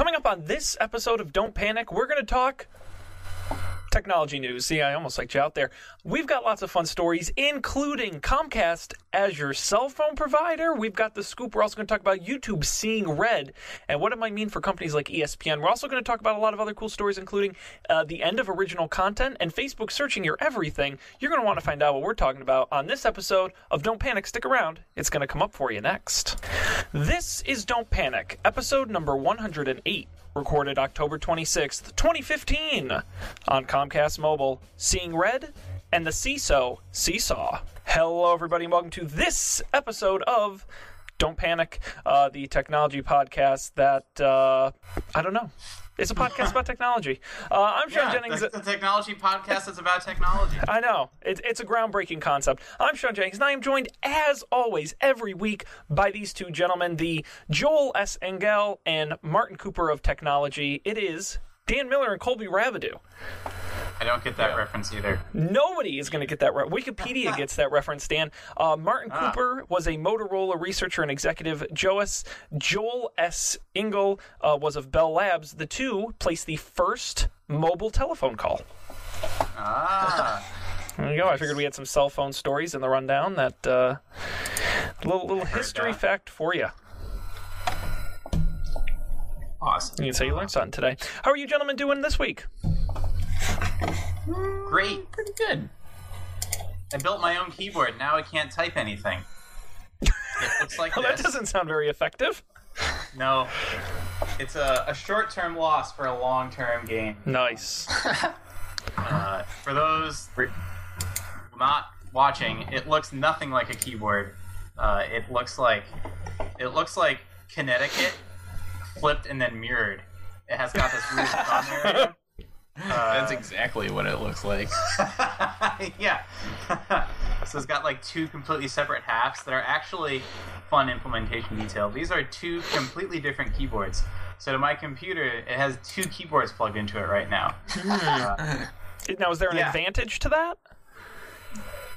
Coming up on this episode of Don't Panic, we're going to talk technology news. See, I almost like you out there. We've got lots of fun stories, including Comcast as your cell phone provider. We've got the scoop. We're also going to talk about YouTube seeing red and what it might mean for companies like ESPN. We're also going to talk about a lot of other cool stories, including uh, the end of original content and Facebook searching your everything. You're going to want to find out what we're talking about on this episode of Don't Panic. Stick around. It's going to come up for you next. This is Don't Panic, episode number 108 recorded October 26th, 2015, on Comcast Mobile, Seeing Red and the CISO Seesaw. Hello, everybody, and welcome to this episode of Don't Panic, uh, the technology podcast that, uh, I don't know. It's a podcast about technology. Uh, I'm Sean Yeah, Jennings. the, the technology podcast that's about technology. I know. It, it's a groundbreaking concept. I'm Sean Jennings, and I am joined, as always, every week by these two gentlemen, the Joel S. Engel and Martin Cooper of technology. It is Dan Miller and Colby Rabideau. I don't get that reference either. Nobody is going to get that. Re- Wikipedia gets that reference, Dan. Uh, Martin Cooper was a Motorola researcher and executive. Joas, Joel S. Engel uh, was of Bell Labs. The two placed the first mobile telephone call. Ah, There you go. I figured we had some cell phone stories in the rundown. That uh, little little history that. fact for you. awesome. You can say you learned something today. How are you gentlemen doing this week? Great. Pretty good. I built my own keyboard. Now I can't type anything. It looks like Well, that doesn't sound very effective. No. It's a, a short-term loss for a long-term gain. Nice. Uh, for those not watching, it looks nothing like a keyboard. Uh, it looks like it looks like Connecticut flipped and then mirrored. It has got this weird thumb area. That's exactly what it looks like. yeah. so it's got like two completely separate halves that are actually fun implementation detail. These are two completely different keyboards. So to my computer, it has two keyboards plugged into it right now. Uh, now, is there an Yeah. advantage to that?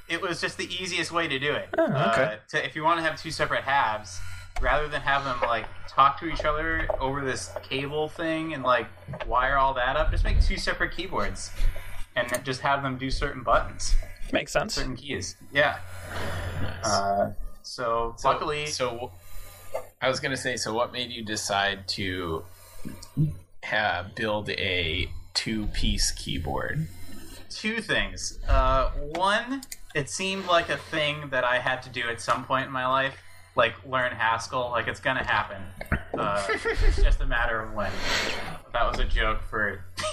it was just the easiest way to do it. Oh, okay. Uh, to, if you want to have two separate halves, rather than have them like talk to each other over this cable thing and like wire all that up, just make two separate keyboards and just have them do certain buttons, Makes sense. certain keys. Yeah. Uh, so, So- luckily, so I was gonna say, so what made you decide to ha build a two-piece keyboard? two things. Uh, one, it seemed like a thing that I had to do at some point in my life, like learn Haskell. Like it's gonna happen. Uh, it's just a matter of when. That was a joke for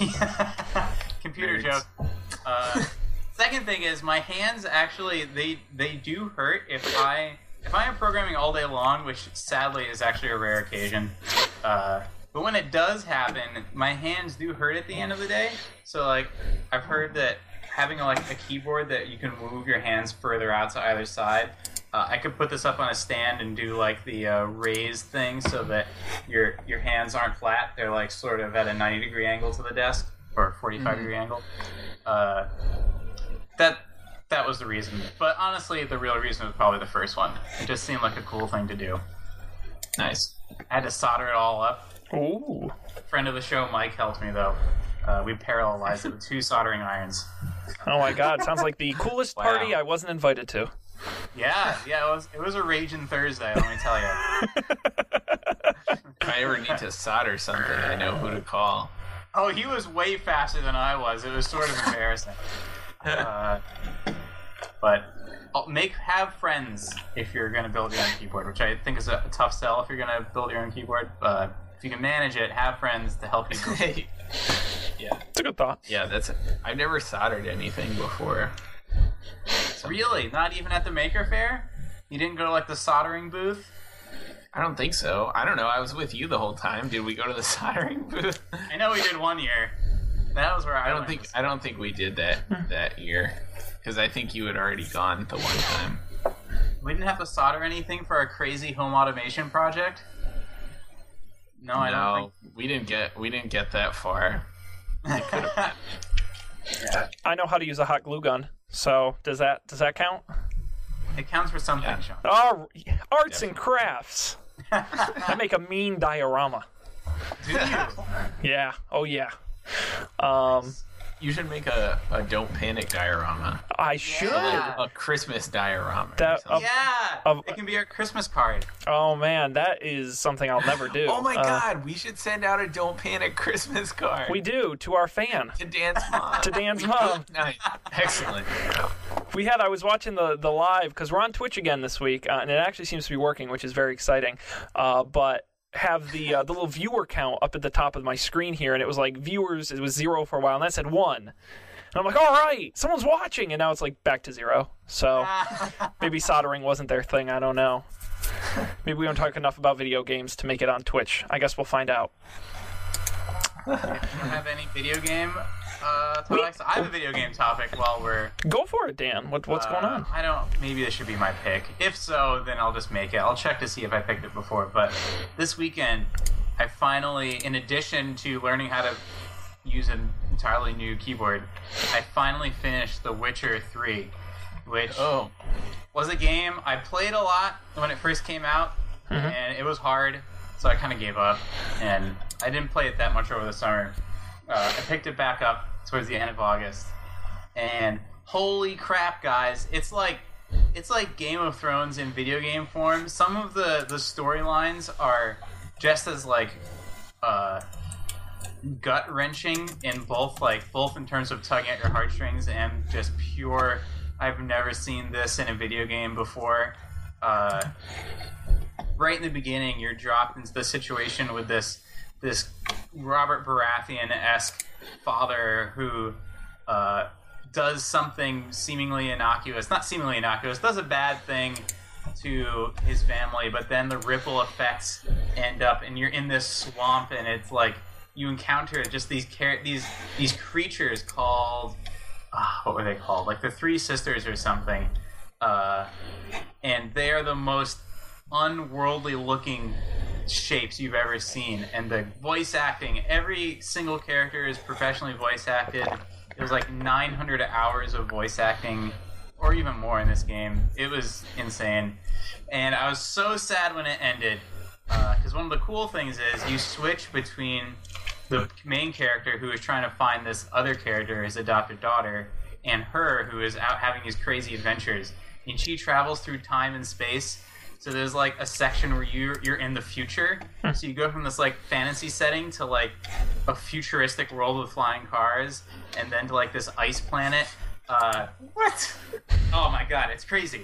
computer Nerds. joke. Uh, second thing is my hands actually they they do hurt if I if I am programming all day long, which sadly is actually a rare occasion. Uh, but when it does happen, my hands do hurt at the end of the day. So like I've heard that having like a keyboard that you can move your hands further out to either side. Uh, I could put this up on a stand and do like the uh, raised thing so that your your hands aren't flat. They're like sort of at a 90 degree angle to the desk or 45 degree angle. Uh, that that was the reason. But honestly, the real reason was probably the first one. It just seemed like a cool thing to do. Nice. I had to solder it all up. Ooh. Friend of the show, Mike, helped me though. Uh, we parallelized it with two soldering irons. Oh my God! Sounds like the coolest Wow. party I wasn't invited to. Yeah, yeah, it was it was a raging Thursday. Let me tell you. If I ever need to solder something, I know who to call. Oh, he was way faster than I was. It was sort of embarrassing. Uh, but I'll make have friends if you're going to build your own keyboard, which I think is a tough sell if you're going to build your own keyboard. But if you can manage it, have friends to help you. yeah, It's a good thought. yeah. That's. I've never soldered anything before. So- Really? Not even at the Maker Faire? You didn't go to like the soldering booth? I don't think so. I don't know. I was with you the whole time. Did we go to the soldering booth? I know we did one year. That was where I, I don't think. I don't think we did that that year because I think you had already gone the one time. we didn't have to solder anything for our crazy home automation project. No, I don't no, we didn't get. We didn't get that far. think. I know how to use a hot glue gun. So does that does that count? it counts for something, Yeah. Sean. Oh, arts and crafts. I make a mean diorama. Do you? Yeah. Oh yeah. Um, You should make a, a don't panic diorama. I should. Yeah. A Christmas diorama. That- something. Yeah, Of- it can be our Christmas card. Oh man, that is something I'll never do. Oh my Uh, god, we should send out a don't panic Christmas card. we do to our fan. to Dan's mom. To Dan's mom. nice. Excellent. We had. I was watching the the live because we're on Twitch again this week, uh, and it actually seems to be working, which is very exciting. Uh, but have the uh, the little viewer count up at the top of my screen here, and it was like viewers. It was zero for a while, and that said one. And I'm like, all right, someone's watching, and now it's like back to zero. So maybe soldering wasn't their thing. I don't know. Maybe we don't talk enough about video games to make it on Twitch. I guess we'll find out. You don't have any video game uh, topics? I have a video game topic while we're. Go for it, Dan. What, what's going uh, on? I don't. Maybe this should be my pick. If so, then I'll just make it. I'll check to see if I picked it before. But this weekend, I finally, in addition to learning how to use an entirely new keyboard, I finally finished The Witcher 3, which Oh, was a game I played a lot when it first came out, and it was hard, so I kind of gave up, and I didn't play it that much over the summer. Uh, I picked it back up towards the end of August, and holy crap, guys! It's like it's like Game of Thrones in video game form. Some of the the storylines are just as like uh, gut wrenching in both like both in terms of tugging at your heartstrings and just pure. I've never seen this in a video game before. Uh, right in the beginning, you're dropped into the situation with this this Robert Baratheon esque father who uh, does something seemingly innocuous, not seemingly innocuous, does a bad thing to his family, but then the ripple effects end up, and you're in this swamp, and it's like you encounter just these char- these these creatures called ah, what were they called? Like the Three Sisters or something, uh, and they are the most unworldly looking shapes you've ever seen. And the voice acting every single character is professionally voice acted. There's like 900 hours of voice acting or even more in this game. It was insane. And i was so sad when it ended uh, because one of the cool things is you switch between the main character who is trying to find this other character his adopted daughter and her who is out having these crazy adventures. And she travels through time and space so there's like a section where you you're in the future. So you go from this like fantasy setting to like a futuristic world with flying cars, and then to like this ice planet. Uh, what? Oh my god, it's crazy.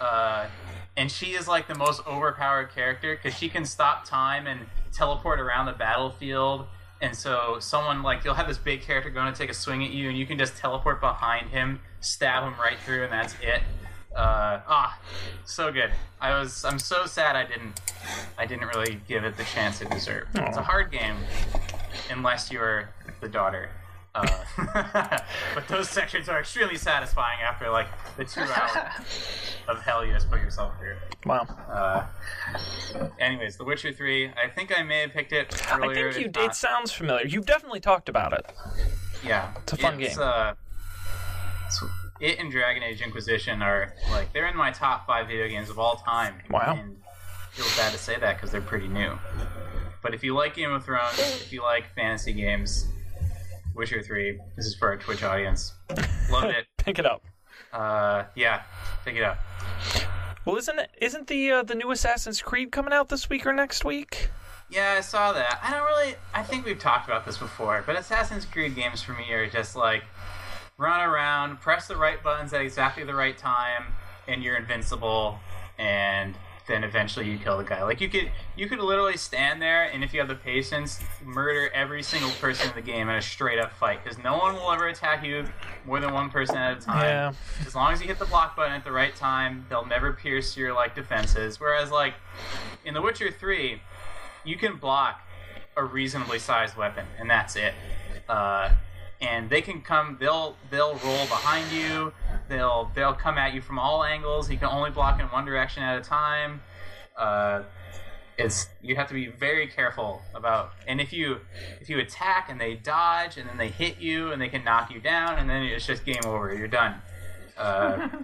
Uh, and she is like the most overpowered character because she can stop time and teleport around the battlefield. And so someone like you'll have this big character going to take a swing at you, and you can just teleport behind him, stab him right through, and that's it. Uh, ah, so good. I was. I'm so sad I didn't. I didn't really give it the chance it deserved. It's a hard game, unless you're the daughter. Uh, but those sections are extremely satisfying after like the two hours of hell you just put yourself through. Wow. Uh, anyways, The Witcher Three. I think I may have picked it I think you. if It sounds familiar. You've definitely talked about it. Yeah, It's a fun it's, game. Uh, it's- it and Dragon Age Inquisition are like they're in my top five video games of all time. Wow. And it feels bad to say that because they're pretty new. But if you like Game of Thrones, if you like fantasy games, Witcher Three. This is for our Twitch audience. Loved it. Pick it up. Uh, yeah, pick it up. Well, isn't it? Isn't the uh, the new Assassin's Creed coming out this week or next week? Yeah, I saw that. I don't really. I think we've talked about this before, but Assassin's Creed games for me are just like run around, press the right buttons at exactly the right time, and you're invincible. And then eventually you kill the guy. Like you could, you could literally stand there, and if you have the patience, murder every single person in the game in a straight up fight, because no one will ever attack you more than one person at a time. Yeah. As long as you hit the block button at the right time, they'll never pierce your like defenses. Whereas like in The Witcher Three you can block a reasonably sized weapon, and that's it. Uh, and they can come. They'll they'll roll behind you. They'll they'll come at you from all angles. You can only block in one direction at a time. Uh, it's you have to be very careful about. And if you if you attack and they dodge and then they hit you and they can knock you down and then it's just game over. You're done. Uh,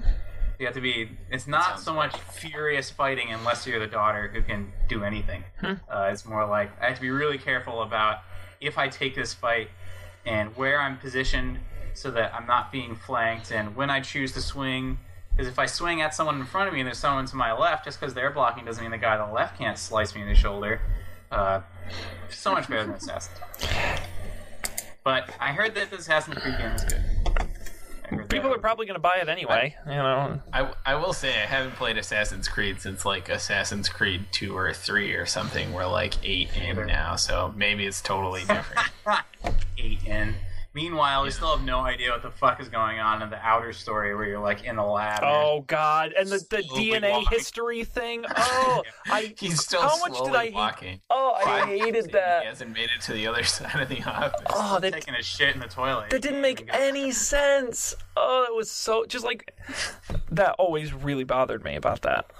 You have to be. It's not so much furious fighting unless you're the daughter who can do anything. Hmm. Uh, it's more like I have to be really careful about if I take this fight and where I'm positioned so that I'm not being flanked and when I choose to swing. Because if I swing at someone in front of me and there's someone to my left, just because they're blocking doesn't mean the guy on the left can't slice me in the shoulder. Uh, so much better than Assassin's. But I heard that the Assassin's Creed game is good. I heard People are probably going to buy it anyway. You know, I, I will say I haven't played Assassin's Creed since like Assassin's Creed two or three or something. We're like eight in now, so maybe it's totally different. eight in. Meanwhile, we still have no idea what the fuck is going on in the outer story where you're like in the lab. Oh God! And the, the DNA walking. history thing. Oh, I He's still how much slowly did I hate? walking. Oh, I Five hated that. in, He hasn't made it to the other side of the office. Oh, that taking a shit in the toilet. that didn't make any sense. Oh, it was so just like that. Always really bothered me about that.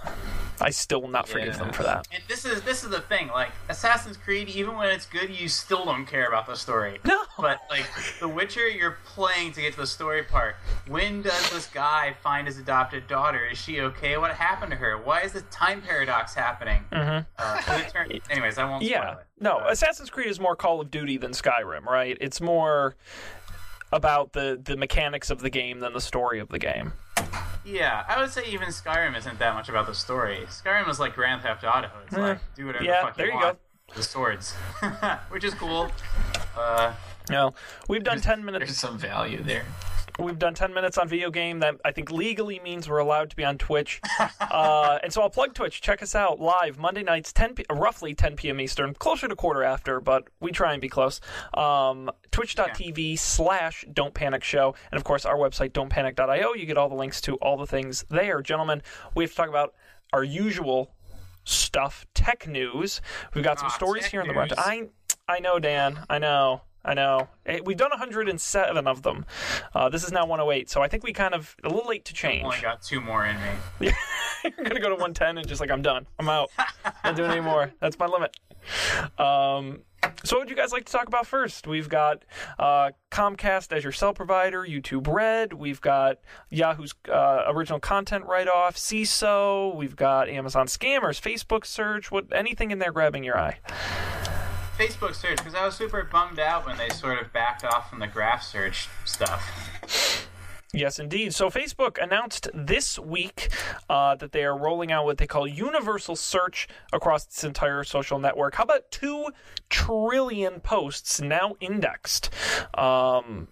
I still will not forgive Yeah. them for that. And this is this is the thing. Like Assassin's Creed, even when it's good, you still don't care about the story. No. But like The Witcher, you're playing to get to the story part. When does this guy find his adopted daughter? Is she okay? What happened to her? Why is the time paradox happening? Mm-hmm. Uh, 'cause it turn- anyways, I won't Yeah. spoil it. No, Uh, Assassin's Creed is more Call of Duty than Skyrim, right? It's more about the the mechanics of the game than the story of the game. Yeah, I would say even Skyrim isn't that much about the story. Skyrim is like Grand Theft Auto. It's Eh, like do whatever yeah, the fuck there you you want. The swords, which is cool. Uh, No, we've done ten minutes. There's some value there. We've done 10 minutes on video game. That I think legally means we're allowed to be on Twitch. uh, and so I'll plug Twitch. Check us out live Monday nights, 10 p- roughly 10 p.m. Eastern, closer to quarter after, but we try and be close. Um, Twitch.tv slash Don't Panic Show. And of course, our website, don'tpanic.io. You get all the links to all the things there. Gentlemen, we have to talk about our usual stuff, tech news. We've got some Ah, stories here in the news. front. I, I know, Dan. I know. I know. Eh, We've done 107 of them. Uh, this is now 108, so I think we kind of a little late to change. I only got two more in me. You're gonna go to 110 and just like I'm done. I'm out. Not doing anymore. That's my limit. Um, so, what would you guys like to talk about first? We've got uh, Comcast as your cell provider, YouTube Red. We've got Yahoo's uh, original content write-off, CISO. We've got Amazon scammers, Facebook search. What anything in there grabbing your eye? Facebook search because I was super bummed out when they sort of backed off from the graph search stuff. Yes, indeed. So Facebook announced this week uh, that they are rolling out what they call universal search across its entire social network. How about two trillion posts now indexed? Um,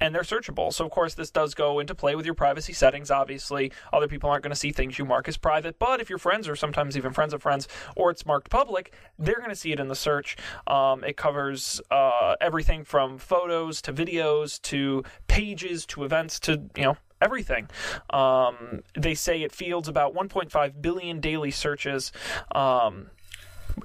and they're searchable. So, of course, this does go into play with your privacy settings. Obviously, other people aren't going to see things you mark as private, but if your friends or sometimes even friends of friends or it's marked public, they're going to see it in the search. Um, it covers uh, everything from photos to videos to pages to events to, you know, everything. Um, they say it fields about 1.5 billion daily searches. Um,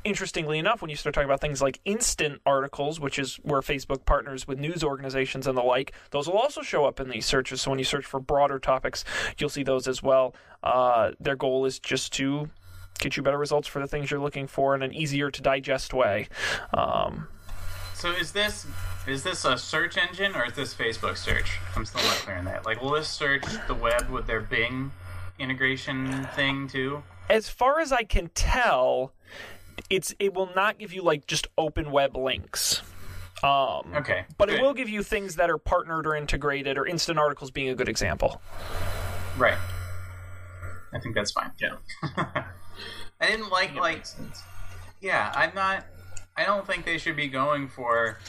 interestingly enough, when you start talking about things like instant articles, which is where Facebook partners with news organizations and the like, those will also show up in these searches. So when you search for broader topics, you'll see those as well. Uh, their goal is just to get you better results for the things you're looking for in an easier to digest way. Um, So is this is this a search engine or is this Facebook search? I'm still not clear on that. Like, will this search the web with their Bing integration thing too? as far as I can tell, it's it will not give you like just open web links. Um, Okay, But it will give you things that are partnered or integrated, or instant articles being a good example. Right. I think that's fine. Yeah. I didn't like It like yeah. I'm not. I don't think they should be going for.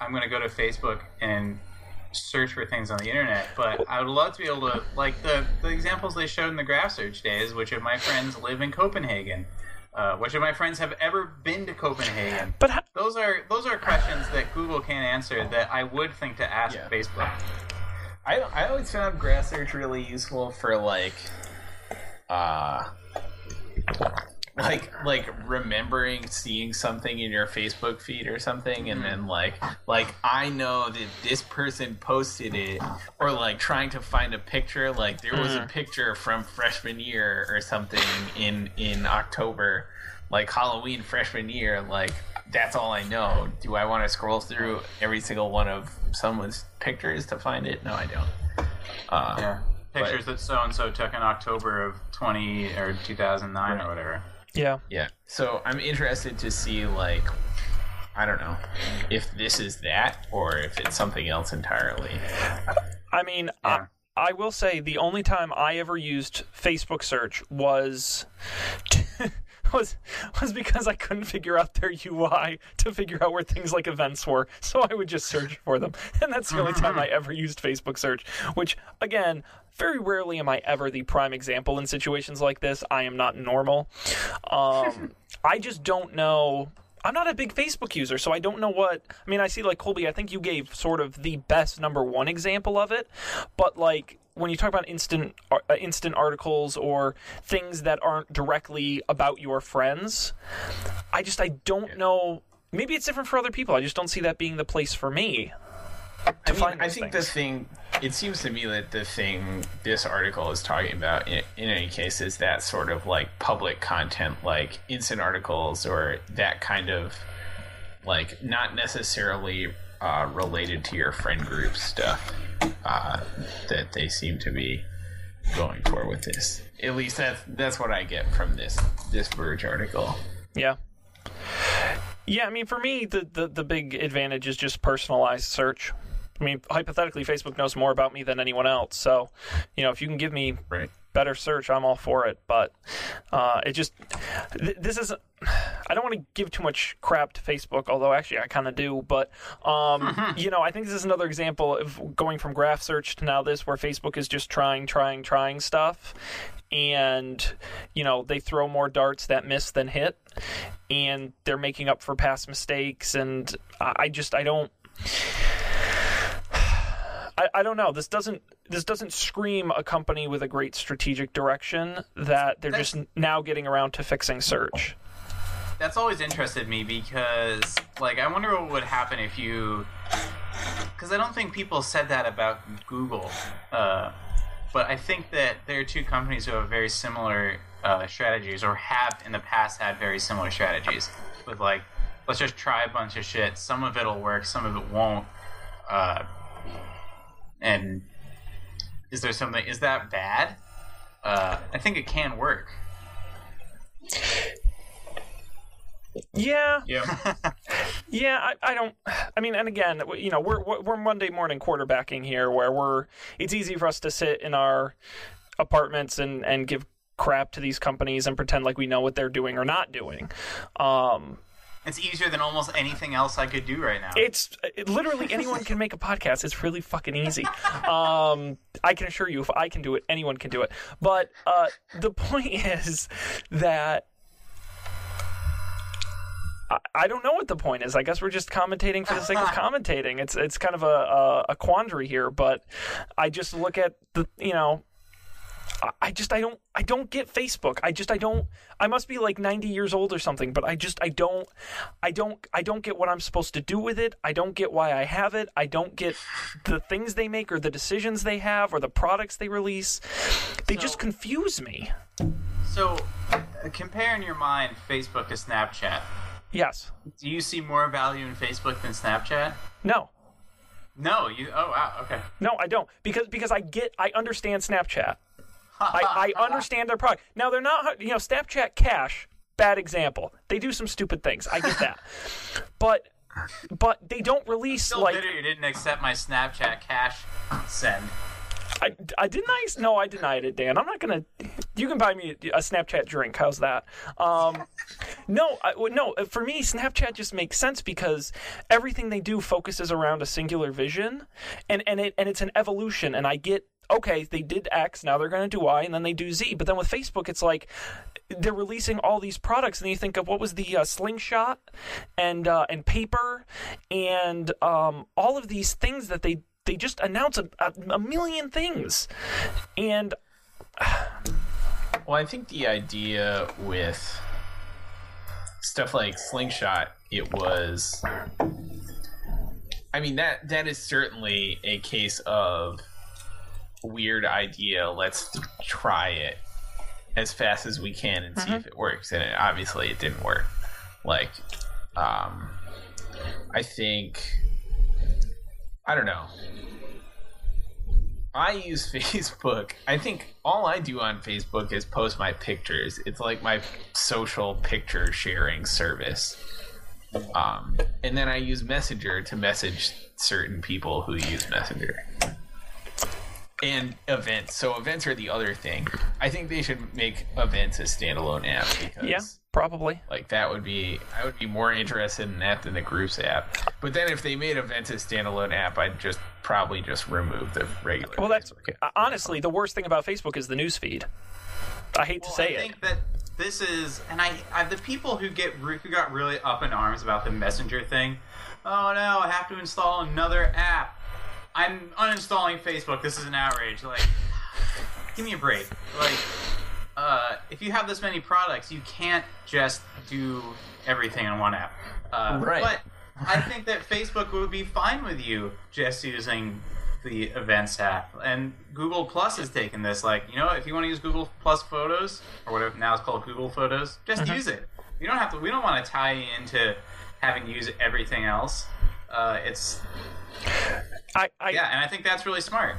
I'm going to go to Facebook and search for things on the internet, but I would love to be able to like the the examples they showed in the graph search days. Which of my friends live in Copenhagen? Uh, which of my friends have ever been to Copenhagen? But ho- Those are those are questions that Google can't answer that I would think to ask Yeah. Facebook. I I always found graph search really useful for like, uh, like like remembering seeing something in your Facebook feed or something, and then like like I know that this person posted it, or like trying to find a picture. Like there was a picture from freshman year or something in in October, like Halloween freshman year. Like that's all I know. Do I want to scroll through every single one of someone's pictures to find it? No, I don't. Uh, Yeah. pictures that so and so took in October of 20 or 2009 Right. or whatever. Yeah. Yeah. So I'm interested to see like I don't know if this is that or if it's something else entirely. I mean, Yeah. I, I will say the only time I ever used Facebook search was was was because I couldn't figure out their UI to figure out where things like events were. So I would just search for them, and that's the only time I ever used Facebook search. Which, again, very rarely am I ever the prime example in situations like this. I am not normal. Um, I just don't know. I'm not a big Facebook user, so I don't know what. I mean, I see like Colby. I think you gave sort of the best number one example of it, but like when you talk about instant uh, instant articles or things that aren't directly about your friends, I just I don't know. Maybe it's different for other people. I just don't see that being the place for me. I To mean, I think things. the thing. It seems to me that the thing this article is talking about, in, in any case, is that sort of like public content, like instant articles or that kind of like not necessarily uh, related to your friend group stuff uh, that they seem to be going for with this. At least that's that's what I get from this this Verge article. Yeah. Yeah, I mean, for me, the, the, the big advantage is just personalized search. I mean, hypothetically, Facebook knows more about me than anyone else. So, you know, if you can give me Right. better search, I'm all for it. But uh, it just, th- this is, I don't want to give too much crap to Facebook, although actually I kind of do. But, um, you know, I think this is another example of going from graph search to now this, where Facebook is just trying, trying, trying stuff. And, you know, they throw more darts that miss than hit. And they're making up for past mistakes. And I I just, I don't. I, I don't know. This doesn't this doesn't scream a company with a great strategic direction that they're just now getting around to fixing search. That's always interested me because, like, I wonder what would happen if you. Because I don't think people said that about Google. Uh, but I think that there are two companies who have very similar uh, strategies, or have in the past had very similar strategies. With, like, let's just try a bunch of shit. Some of it'll work, some of it won't. Uh, and is there something. Is that bad? Uh, I think it can work. Yeah, Yeah. yeah. I, I don't. I mean, and again, you know, we're we're we're Monday morning quarterbacking here, where we're. It's easy for us to sit in our apartments and and give crap to these companies and pretend like we know what they're doing or not doing. Um, It's easier than almost anything else I could do right now. It's it, literally anyone can make a podcast. It's really fucking easy. Um, I can assure you, if I can do it, anyone can do it. But uh, the point is that. I- I don't know what the point is. I guess we're just commentating for the sake of commentating. It's it's kind of a, a a quandary here, but I just look at the you know I- just I don't I don't get Facebook. I just I don't I must be like 90 years old or something, but I just I don't I don't I don't get what I'm supposed to do with it. I don't get why I have it. I don't get the things they make or the decisions they have or the products they release. They just confuse me. So, uh, compare in your mind Facebook to Snapchat. Yes. Do you see more value in Facebook than Snapchat? No. No, you. Oh wow. Okay. No, I don't because because I get I understand Snapchat. I, I understand their product. Now they're not you know Snapchat Cash bad example. They do some stupid things. I get that. but but they don't release Still like bitter you didn't accept my Snapchat cash send. I, I didn't I no I denied it Dan I'm not gonna you can buy me a Snapchat drink how's that um no I, no for me Snapchat just makes sense because everything they do focuses around a singular vision and and it and it's an evolution and I get okay they did X now they're gonna do Y and then they do Z but then with Facebook it's like they're releasing all these products and you think of what was the uh, slingshot and uh, and paper and um, all of these things that they they just announce a, a, a million things and Well, I think the idea with stuff like Slingshot, it was. I mean that that is certainly a case of weird idea. Let's try it as fast as we can and see if it works. And it, obviously, it didn't work. Like, um, I think I don't know. I use Facebook. I think all I do on Facebook is post my pictures. It's like my social picture sharing service. Um, and then I use Messenger to message certain people who use Messenger. And events. So events are the other thing. I think they should make events a standalone app because Yeah, probably. like that would be I would be more interested in that than the groups app. But then if they made events a standalone app, I'd just probably just remove the regular. Well, that's Facebook app. honestly the worst thing about Facebook is the news feed. I hate to Well, say I it. think that this is, and I, I the people who get who got really up in arms about the messenger thing. Oh no, I have to install another app. I'm uninstalling Facebook. This is an outrage. Like, give me a break. Like, uh, if you have this many products, you can't just do everything on one app. Uh, Right. But I think that Facebook would be fine with you just using the Events app. And Google Plus has taken this. Like, you know, if you want to use Google Plus Photos or whatever now it's called Google Photos, just use it. You don't have to. We don't want to tie into having to use everything else. Uh, it's I, I yeah, and I think that's really smart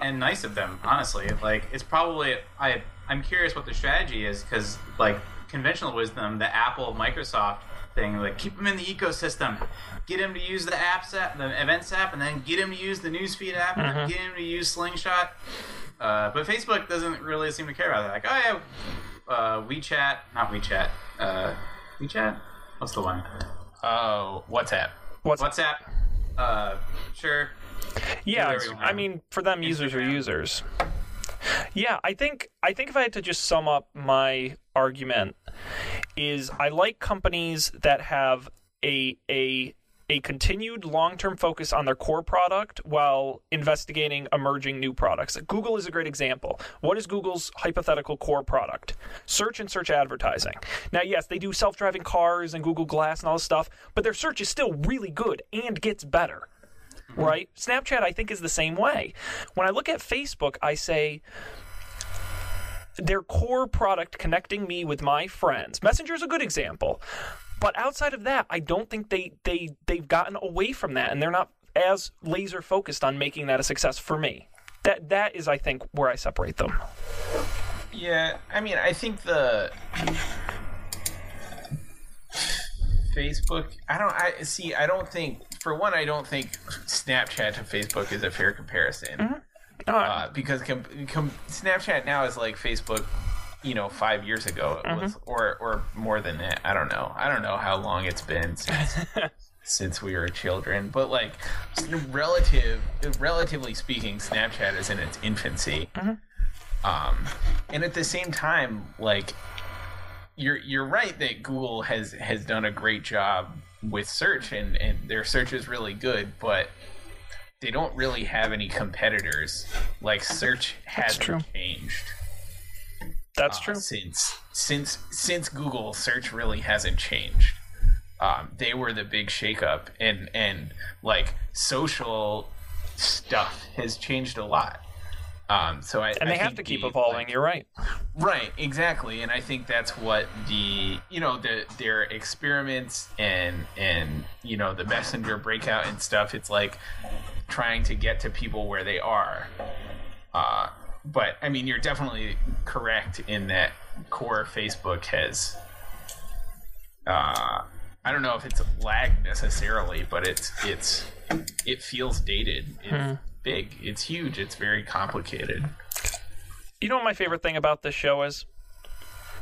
and nice of them. Honestly, like it's probably I I'm curious what the strategy is because like conventional wisdom, the Apple Microsoft thing, like keep them in the ecosystem, get them to use the apps app, the Events app, and then get them to use the Newsfeed app, and then get them to use Slingshot. Uh, but Facebook doesn't really seem to care about that. Like, oh yeah, uh, WeChat, not WeChat, uh, WeChat. What's the one? Oh, WhatsApp. What's WhatsApp. Uh, sure. yeah. whatever it's- you want. I mean, for them, users are users. Yeah, I think I think if I had to just sum up my argument, is I like companies that have a a a continued long-term focus on their core product while investigating emerging new products. Google is a great example. What is Google's hypothetical core product? Search and search advertising. Now, yes, they do self-driving cars and Google Glass and all this stuff, but their search is still really good and gets better right? Snapchat, I think, is the same way. When I look at Facebook, I say their core product connecting me with my friends. Messenger is a good example, but outside of that, I don't think they they they've gotten away from that, and they're not as laser focused on making that a success for me. That that is, I think, where I separate them. Yeah, I mean, I think the Facebook. I don't. I see. I don't think. For one, I don't think Snapchat to Facebook is a fair comparison Uh, uh, because com- com- Snapchat now is like Facebook. You know, five years ago, it was, or or more than that. I don't know. I don't know how long it's been since since we were children, but like relative, relatively speaking, Snapchat is in its infancy. Um, and at the same time, like you're you're right that Google has has done a great job with search and and their search is really good, but they don't really have any competitors. Like search hasn't changed that's uh, true. since since since Google search really hasn't changed. Um, they were the big shakeup, and and like social stuff has changed a lot. Um, so I And I they have to keep the, evolving. like- You're right. Right, exactly, and I think that's what the you know the their experiments and and you know the messenger breakout and stuff. It's like trying to get to people where they are. Uh, but I mean, you're definitely correct in that core Facebook has. Uh, I don't know if it's lagged necessarily, but it's it's it feels dated. It's big. It's huge. It's very complicated. You know what my favorite thing about this show is?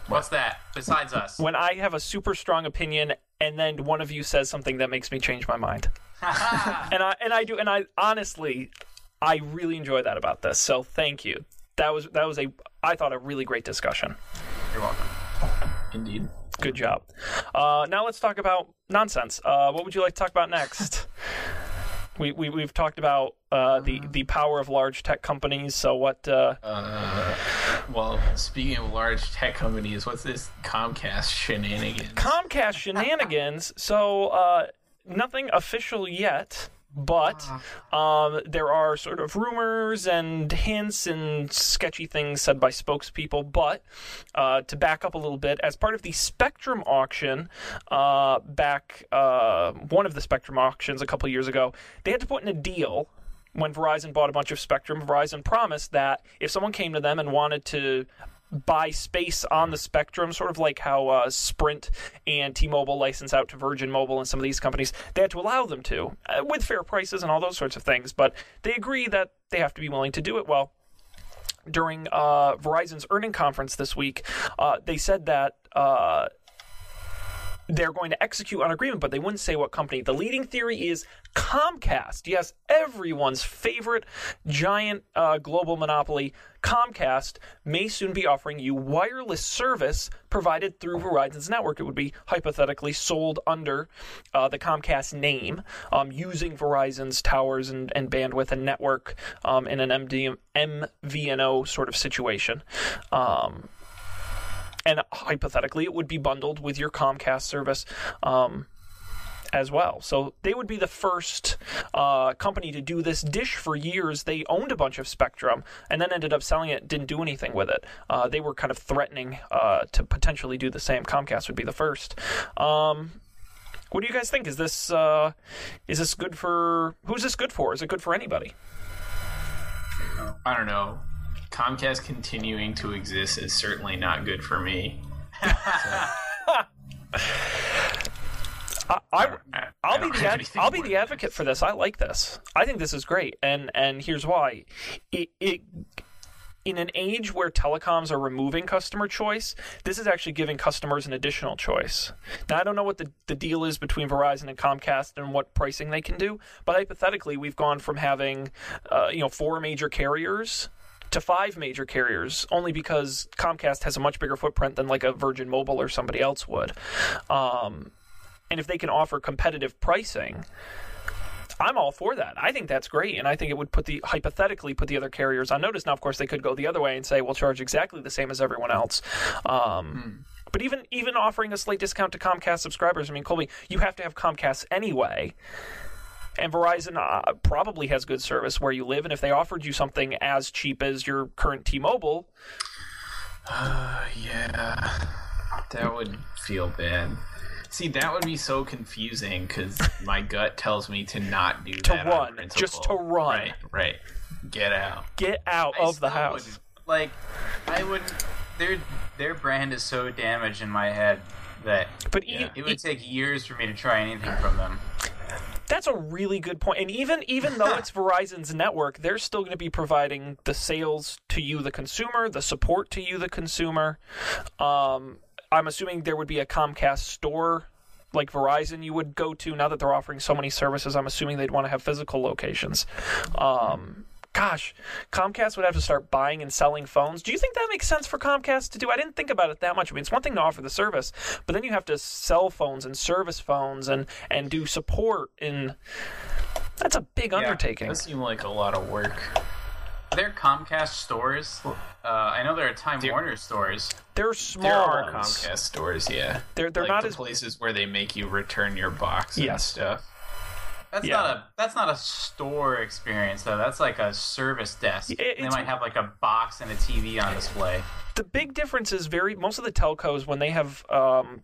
What's that besides us? When I have a super strong opinion and then one of you says something that makes me change my mind. and I and I do and I honestly I really enjoy that about this. So thank you. That was that was a I thought a really great discussion. You're welcome. Indeed. Good job. Uh, now let's talk about nonsense. Uh, what would you like to talk about next? we, we we've talked about uh, the the power of large tech companies. So what? Uh, Uh, well, speaking of large tech companies, what's this Comcast shenanigans? Comcast shenanigans. So uh, nothing official yet, but um, there are sort of rumors and hints and sketchy things said by spokespeople. But uh, to back up a little bit, as part of the Spectrum auction, uh, back uh, one of the Spectrum auctions a couple years ago, they had to put in a deal when Verizon bought a bunch of Spectrum, Verizon promised that if someone came to them and wanted to buy space on the spectrum, sort of like how uh, Sprint and T-Mobile license out to Virgin Mobile and some of these companies. They had to allow them to, uh, with fair prices and all those sorts of things. But they agree that they have to be willing to do it. Well, during uh, Verizon's earning conference this week, uh, they said that uh, they're going to execute on agreement, but they wouldn't say what company. The leading theory is Comcast. Yes, everyone's favorite giant uh, global monopoly, Comcast, may soon be offering you wireless service provided through Verizon's network. It would be hypothetically sold under uh, the Comcast name, um, using Verizon's towers and, and bandwidth and network um, in an MD, MVNO sort of situation. Um, and hypothetically, it would be bundled with your Comcast service. Um, as well. So they would be the first uh, company to do this. Dish for years they owned a bunch of Spectrum and then ended up selling it. Didn't do anything with it. Uh, they were kind of threatening uh, to potentially do the same. Comcast would be the first. Um, what do you guys think? Is this uh, is this good for who's this good for? Is it good for anybody? I don't know. Comcast continuing to exist is certainly not good for me. I, I, I will don't be the anything I'll be the advocate for this. I like this. I think this is great, and and here's why. It, it in an age where telecoms are removing customer choice, this is actually giving customers an additional choice. Now, I don't know what the, the deal is between Verizon and Comcast and what pricing they can do, but hypothetically, we've gone from having, uh, you know, four major carriers to five major carriers only because Comcast has a much bigger footprint than like a Virgin Mobile or somebody else would. Um, and if they can offer competitive pricing, I'm all for that. I think that's great, and I think it would put the hypothetically put the other carriers on notice. Now, of course, they could go the other way and say we'll charge exactly the same as everyone else. Um, But even even offering a slight discount to Comcast subscribers, I mean, Colby, you have to have Comcast anyway. And Verizon uh, probably has good service where you live, and if they offered you something as cheap as your current T-Mobile, yeah, that would feel bad. See, that would be so confusing because my gut tells me to not do To that. on run, just to run. Right, right. Get out. get out I of the house. wouldn't- Like, I wouldn't. Their their brand is so damaged in my head that But Yeah. e- it would take years for me to try anything from them. That's a really good point. And even even though it's Verizon's network, they're still going to be providing the sales to you, the consumer, the support to you, the consumer. Um, I'm assuming there would be a Comcast store like Verizon you would go to. Now that they're offering so many services, I'm assuming they'd want to have physical locations. Um, gosh, Comcast would have to start buying and selling phones. Do you think that makes sense for Comcast to do? I didn't think about it that much. I mean, it's one thing to offer the service, but then you have to sell phones and service phones and and do support and that's a big undertaking. That seemed like a lot of work. Their Comcast stores. Uh, I know there are Time There- Warner stores. They're small There are ones. Comcast stores, yeah. They're they're like not the as places where they make you return your box and stuff. That's Yeah. not a that's not a store experience though. That's like a service desk. It- they might have like a box and a TV on display. the big difference is very most of the telcos when they have um,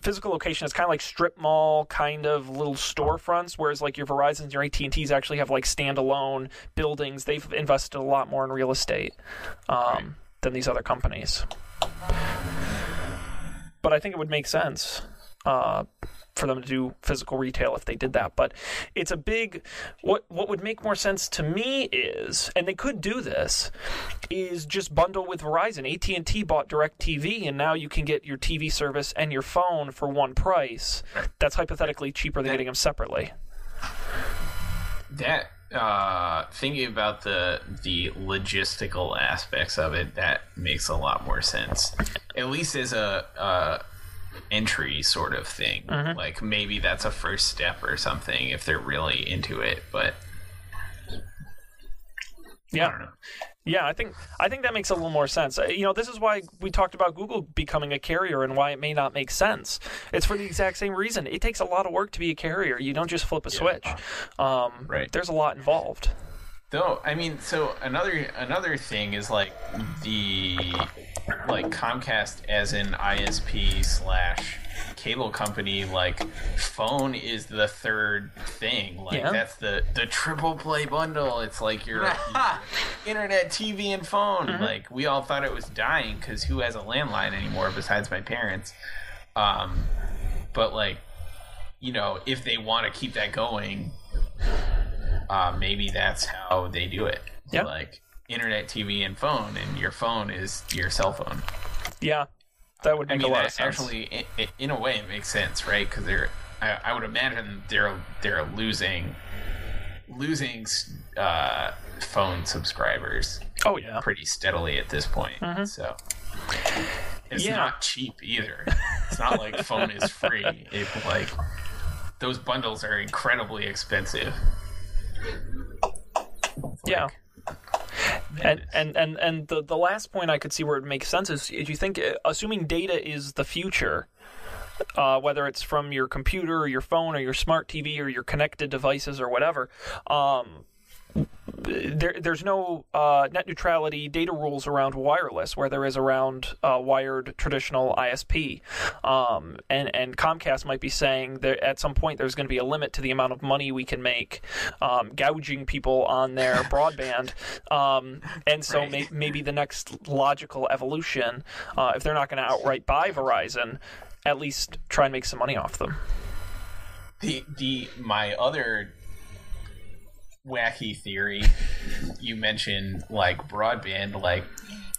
physical location it's kind of like strip mall kind of little storefronts whereas like your verizons your at&ts actually have like standalone buildings they've invested a lot more in real estate um, than these other companies but i think it would make sense uh, for them to do physical retail if they did that. But it's a big what what would make more sense to me is, and they could do this, is just bundle with Verizon. AT and T bought DirecTV, and now you can get your TV service and your phone for one price. That's hypothetically cheaper than getting them separately. That uh thinking about the the logistical aspects of it, that makes a lot more sense. At least as a uh entry sort of thing. Mm-hmm. Like maybe that's a first step or something if they're really into it, but I Yeah. know. Yeah, I think I think that makes a little more sense. You know, this is why we talked about Google becoming a carrier and why it may not make sense. It's for the exact same reason. It takes a lot of work to be a carrier. You don't just flip a switch. Um, Right. There's a lot involved. Though I mean, so another another thing is like the like Comcast as an ISP slash cable company, like phone is the third thing. Like Yeah. that's the the triple play bundle. It's like your internet, TV, and phone. Mm-hmm. Like we all thought it was dying because who has a landline anymore besides my parents? Um, but like, you know, if they want to keep that going, uh, maybe that's how they do it. Yeah. Like internet, TV, and phone, and your phone is your cell phone. Yeah, that would I make mean, a lot of sense. actually, i- i- in a way, it makes sense, right? Because they're, I, I would imagine they're they're losing, losing uh, phone subscribers oh yeah, pretty steadily at this point. So it's Yeah. not cheap either. It's not like phone is free. It like those bundles are incredibly expensive. yeah. And, and and and the the last point I could see where it makes sense is if you think uh, assuming data is the future, uh, whether it's from your computer or your phone or your smart TV or your connected devices or whatever, um, there, there's no uh, net neutrality data rules around wireless where there is around uh, wired traditional ISP. Um, and, and Comcast might be saying that at some point there's going to be a limit to the amount of money we can make um, gouging people on their broadband. Um, and so Right. may, maybe the next logical evolution, uh, if they're not going to outright buy Verizon, at least try and make some money off them. The the my other wacky theory. You mentioned like broadband like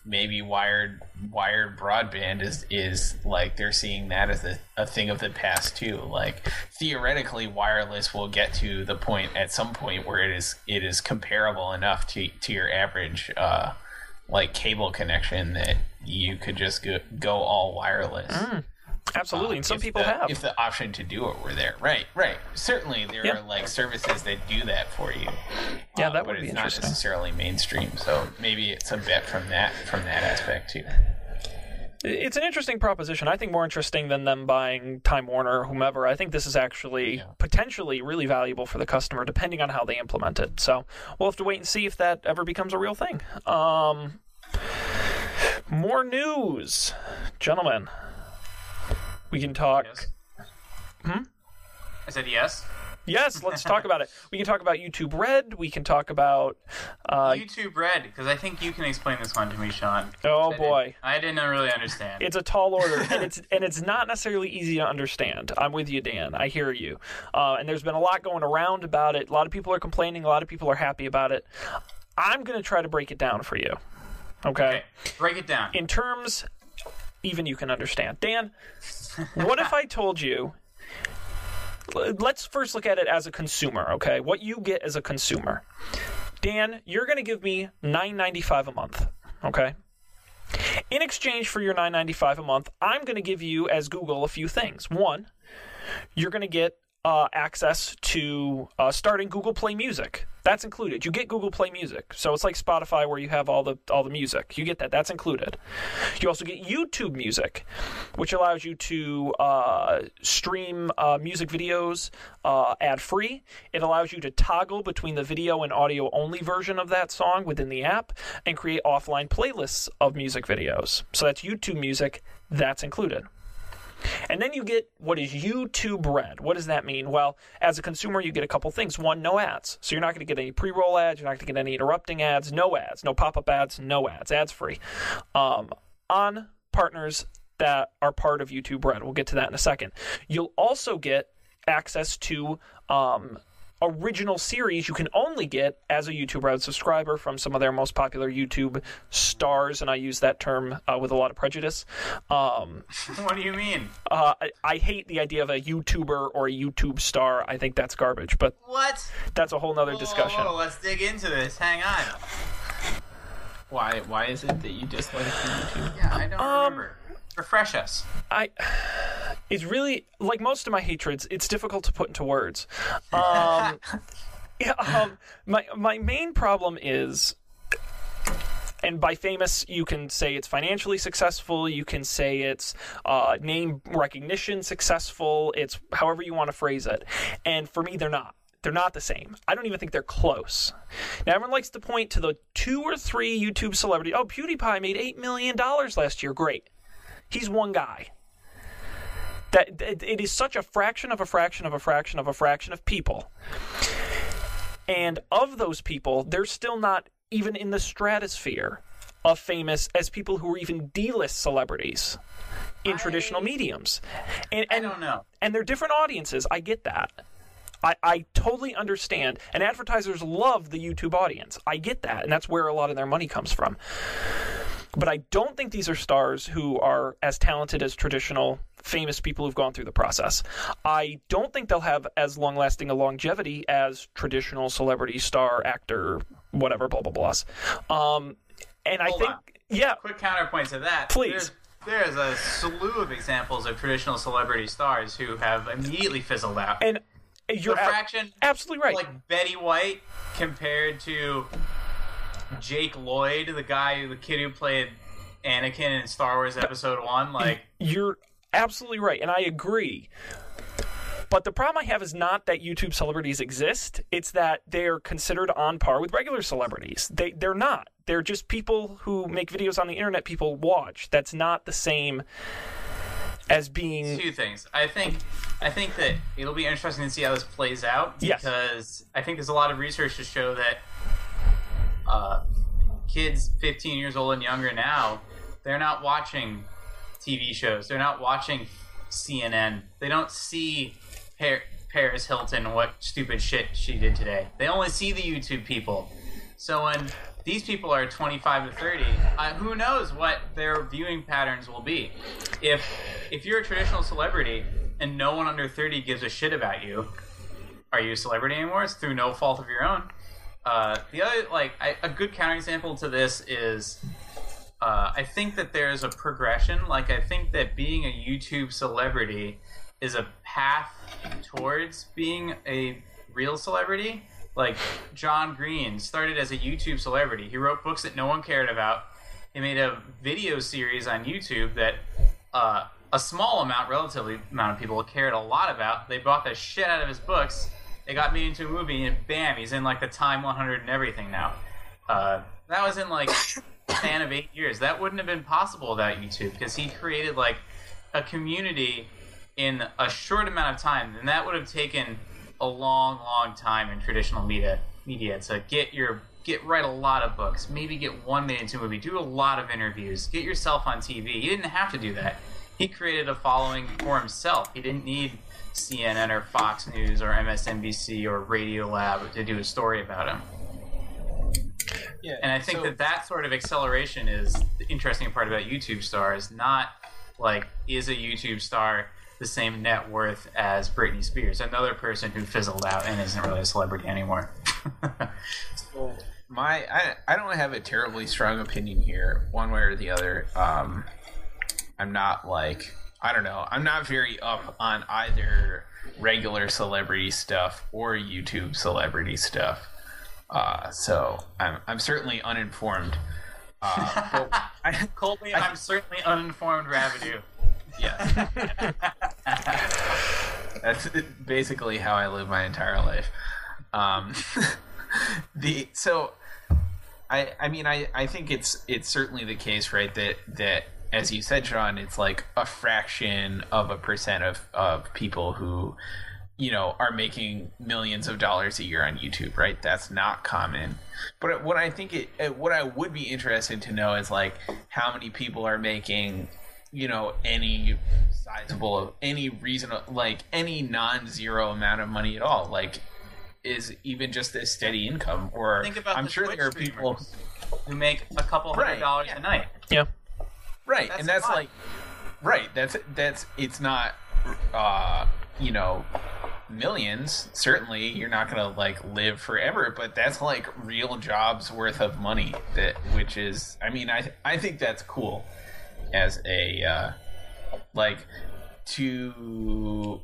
maybe wired wired broadband is is like they're seeing that as a, a thing of the past too. Like theoretically wireless will get to the point at some point where it is it is comparable enough to to your average uh like cable connection that you could just go, go all wireless Absolutely, and some people the, have. If the option to do it were there, right, right. Certainly, there Yeah. are like services that do that for you. Yeah, Uh, that would be it's not necessarily mainstream. So maybe it's a bet from that from that aspect too. It's an interesting proposition. I think more interesting than them buying Time Warner or whomever. I think this is actually potentially really valuable for the customer, depending on how they implement it. So we'll have to wait and see if that ever becomes a real thing. Um, more news, gentlemen. We can talk. Yes. I said yes. Yes, let's talk about it. We can talk about YouTube Red. We can talk about. Uh, YouTube Red, because I think you can explain this one to me, Sean. oh I didn't- boy. I didn't really understand. it's a tall order and it's and it's not necessarily easy to understand i'm with you dan i hear you uh, and there's been a lot going around about it a lot of people are complaining a lot of people are happy about it i'm going to try to break it down for you okay, okay, break it down. in terms even you can understand dan what if i told you let's first look at it as a consumer okay? What you get as a consumer. Dan you're going to give me 9.95 a month okay? In exchange for your 9.95 a month, I'm going to give you as Google a few things. One, you're going to get uh, access to uh, starting Google Play Music. That's included. You get Google Play Music, so it's like Spotify where you have all the all the music. You get that. That's included. You also get YouTube Music, which allows you to uh, stream uh, music videos uh, ad free. It allows you to toggle between the video and audio only version of that song within the app and create offline playlists of music videos. So that's YouTube Music. That's included. And then you get what is YouTube Red. What does that mean? Well, as a consumer, you get a couple things. One, no ads. So you're not going to get any pre roll ads. You're not going to get any interrupting ads. No ads. No pop up ads. No ads. Ads free. Um, on partners that are part of YouTube Red. We'll get to that in a second. You'll also get access to um, original series you can only get as a YouTube Red subscriber from some of their most popular YouTube stars, and I use that term uh, with a lot of prejudice. Um, what do you mean? uh, I, I hate the idea of a YouTuber or a YouTube star. I think that's garbage, but What? that's a whole nother Whoa, discussion. whoa, whoa, let's dig into this. Hang on. Why why is it that you dislike YouTube? Yeah, I don't Um, remember. Refresh us. I it's really like most of my hatreds. It's difficult to put into words. Um, yeah, um, my my main problem is, and by famous you can say it's financially successful. You can say it's uh, name recognition successful. It's however you want to phrase it. And for me, they're not. They're not the same. I don't even think they're close. Now, everyone likes to point to the two or three YouTube celebrities. Oh, PewDiePie made $8 million last year. Great. He's one guy. That it, is such a fraction of a fraction of a fraction of a fraction of people. And of those people, they're still not even in the stratosphere of famous as people who are even D-list celebrities in I- traditional mediums. And, I don't know. and they're different audiences. I get that. I, I totally understand. And advertisers love the YouTube audience. I get that. And that's where a lot of their money comes from. But I don't think these are stars who are as talented as traditional famous people who've gone through the process. I don't think they'll have as long lasting a longevity as traditional celebrity star, actor, whatever, blah, blah, blahs. Um, and I think, on. yeah, Quick counterpoint to that. Please. There's, there's a slew of examples of traditional celebrity stars who have immediately fizzled out. and you're fraction, absolutely right. like Betty White compared to Jake Lloyd, the guy, the kid who played Anakin in Star Wars Episode One. Like, You're absolutely right, and I agree. But the problem I have is not that YouTube celebrities exist; it's that they're considered on par with regular celebrities. They they're not. They're just people who make videos on the internet people watch. That's not the same as being two things. I think, I think that it'll be interesting to see how this plays out Yes. because I think there's a lot of research to show that uh, kids 15 years old and younger now, they're not watching TV shows. They're not watching CNN. They don't see Par- Paris Hilton what stupid shit she did today. They only see the YouTube people. So when these people are 25 to 30, uh, who knows what their viewing patterns will be? If if you're a traditional celebrity and no one under 30 gives a shit about you, are you a celebrity anymore? It's through no fault of your own. Uh, the other, like, I, a good counterexample to this is, uh, I think that there's a progression. Like, I think that being a YouTube celebrity is a path towards being a real celebrity. Like, John Green started as a YouTube celebrity. He wrote books that no one cared about. He made a video series on YouTube that uh, a small amount, relatively amount of people cared a lot about. They bought the shit out of his books. They got me into a movie, and bam, he's in like the Time 100 and everything now. Uh, that was in like a span of eight years. That wouldn't have been possible without YouTube because he created like a community in a short amount of time, and that would have taken a long, long time in traditional media media to get your get write a lot of books, maybe get one made into a movie, do a lot of interviews, get yourself on TV. He didn't have to do that. He created a following for himself. He didn't need CNN or Fox News or MSNBC or Radiolab to do a story about him. Yeah, And I think so- that that sort of acceleration is the interesting part about YouTube stars. Not like is a YouTube star the same net worth as Britney Spears, another person who fizzled out and isn't really a celebrity anymore. so my I, I don't have a terribly strong opinion here one way or the other um i'm not like i don't know. I'm not very up on either regular celebrity stuff or youtube celebrity stuff. Uh so i'm, I'm certainly uninformed. Uh I, Colby, I'm certainly uninformed Ravidu. yeah that's basically how i live my entire life. Um the so i i mean i i think it's it's certainly the case right that that as you said sean it's like a fraction of a percent of of people who you know are making millions of dollars a year on youtube right that's not common but what i think it uh, what i would be interested to know is like how many people are making you know any sizable of any reasonable like any non-zero amount of money at all like is even just a steady income or Think about i'm sure Twitch there are people streamers who make a couple hundred Right, dollars yeah. a night. yeah. Right That's and that's like right that's that's it's not uh you know millions. Certainly you're not gonna like live forever but that's like real jobs worth of money that which is i mean i i think that's cool as a uh like to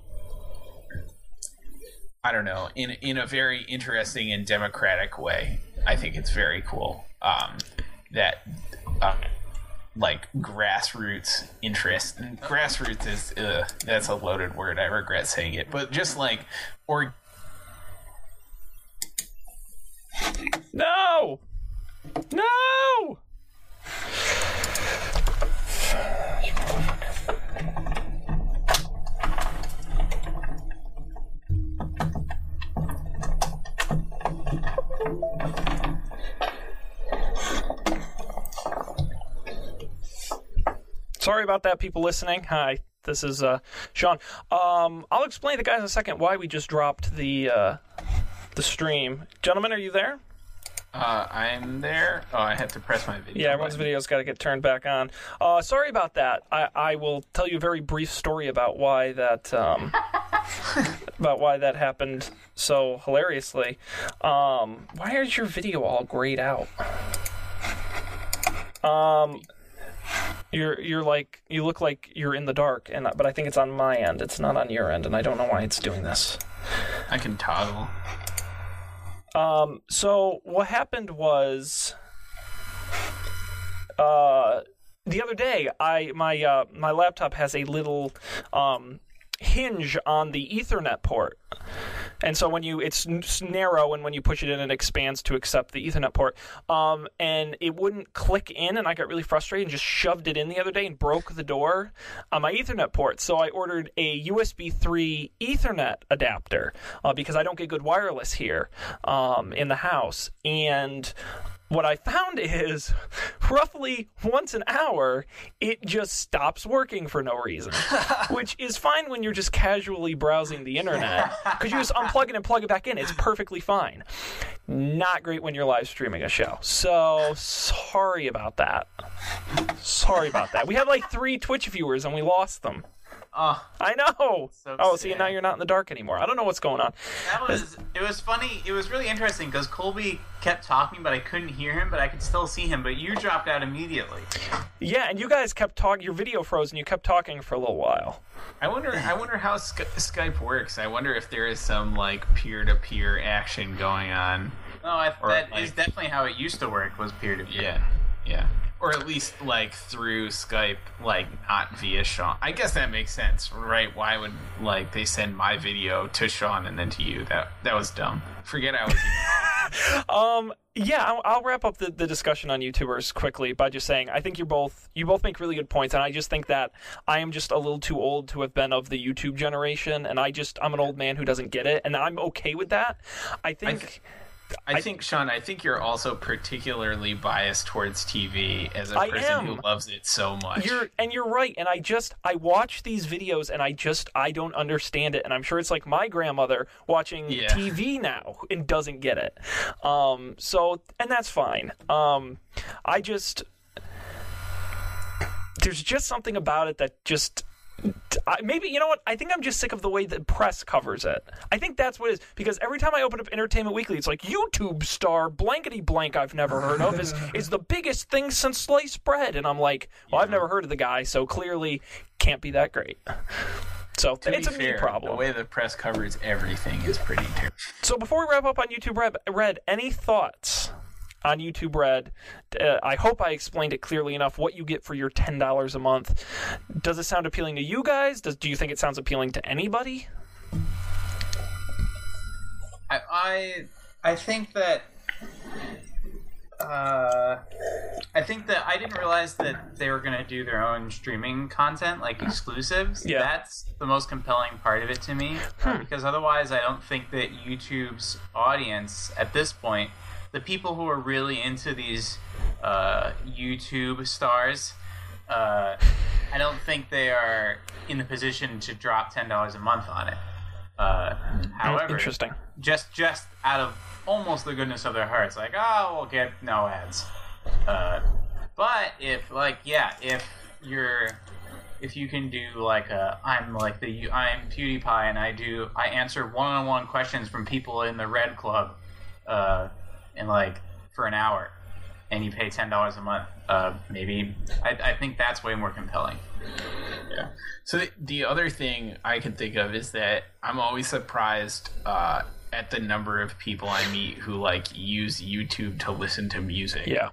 i don't know in in a very interesting and democratic way i think it's very cool um that uh, like grassroots interest. And grassroots is that's a loaded word. I regret saying it, but just like or no, no. Sorry about that, people listening. Hi, this is uh, Sean. Um, I'll explain to the guys in a second why we just dropped the uh, the stream. Gentlemen, are you there? Uh, I'm there. Oh, I had to press my video. Yeah, everyone's button. video's got to get turned back on. Uh, sorry about that. I, I will tell you a very brief story about why that um, about why that happened so hilariously. Um, why is your video all grayed out? Um, you're you're like you look like you're in the dark, and but I think it's on my end. It's not on your end, and I don't know why it's doing this. I can toggle. Um, so what happened was, uh, the other day, I my uh, my laptop has a little um, hinge on the Ethernet port, and so when you it's narrow, and when you push it in, it expands to accept the Ethernet port. Um, and it wouldn't click in, and I got really frustrated and just shoved it in the other day and broke the door on my Ethernet port. So I ordered a USB 3 Ethernet adapter uh, because I don't get good wireless here um, in the house, and what I found is roughly once an hour, it just stops working for no reason, which is fine when you're just casually browsing the internet because you just unplug it and plug it back in. It's perfectly fine. Not great when you're live streaming a show. So sorry about that. Sorry about that. We had like three Twitch viewers and we lost them. Oh, I know. So oh, see, now you're not in the dark anymore. I don't know what's going on. that was it. Was funny. It was really interesting because Colby kept talking, but I couldn't hear him, but I could still see him. But you dropped out immediately. Yeah, and you guys kept talking. Your video froze, and you kept talking for a little while. I wonder. I wonder how Sky- Skype works. I wonder if there is some like peer-to-peer action going on. No, I, Or, that is like- definitely how it used to work. Was peer to peer. Yeah, yeah. Or at least like through Skype, like not via Sean. I guess that makes sense, right? Why would like they send my video to Sean and then to you? That that was dumb. Forget I was. Um, yeah, I'll, I'll wrap up the, the discussion on YouTubers quickly by just saying I think you're both you both make really good points, and I just think that I am just a little too old to have been of the YouTube generation, and I just I'm an old man who doesn't get it, and I'm okay with that. I think. th- I think Sean. I think you're also particularly biased towards TV as a I person who loves it so much. You're and you're right, and I just I watch these videos and I just I don't understand it, and I'm sure it's like my grandmother watching Yeah. TV now and doesn't get it. Um, so and that's fine. Um, I just there's just something about it that just. I, maybe you know what? I think I'm just sick of the way the press covers it. I think that's what it is because every time I open up Entertainment Weekly, it's like YouTube star blankety blank I've never heard of is is the biggest thing since sliced bread, and I'm like, well, I've never heard of the guy, so clearly can't be that great. So to it's a me problem. The way the press covers everything is pretty terrible. So before we wrap up on YouTube Red, Red any thoughts on YouTube Red? Uh, I hope I explained it clearly enough. What you get for your ten dollars a month? Does it sound appealing to you guys? Does do you think it sounds appealing to anybody? I, I I think that uh, I think that I didn't realize that they were gonna do their own streaming content, like exclusives. Yeah. That's the most compelling part of it to me, uh, because otherwise, I don't think that YouTube's audience at this point, the people who are really into these uh, YouTube stars, uh, I don't think they are in the position to drop ten dollars a month on it. Uh, however, Interesting. just just out of almost the goodness of their hearts, like, oh, we'll get no ads. Uh, but if like, yeah, if you're if you can do like a I'm like the I'm PewDiePie and I do I answer one-on-one questions from people in the Red Club, uh, and like for an hour, and you pay ten dollars a month, uh, maybe I, I think that's way more compelling. Yeah. So the, the other thing I can think of is that I'm always surprised uh, at the number of people I meet who like use YouTube to listen to music. Yeah.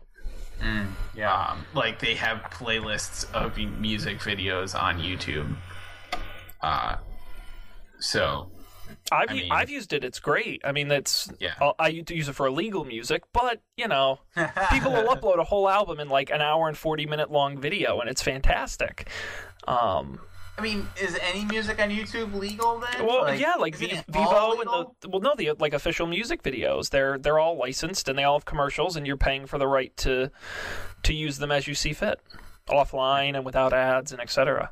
Mm, yeah. Um, like they have playlists of music videos on YouTube. Uh, so I've I mean- I've used it. It's great. I mean, that's Yeah. I'll- I use it for illegal music, but you know, people will upload a whole album in like an hour and forty minute long video, and it's fantastic. Um, I mean, is any music on YouTube legal then? well, yeah, like v- Vevo and the well, no, the like official music videos. They're they're all licensed and they all have commercials, and you're paying for the right to to use them as you see fit. Offline and without ads and etc.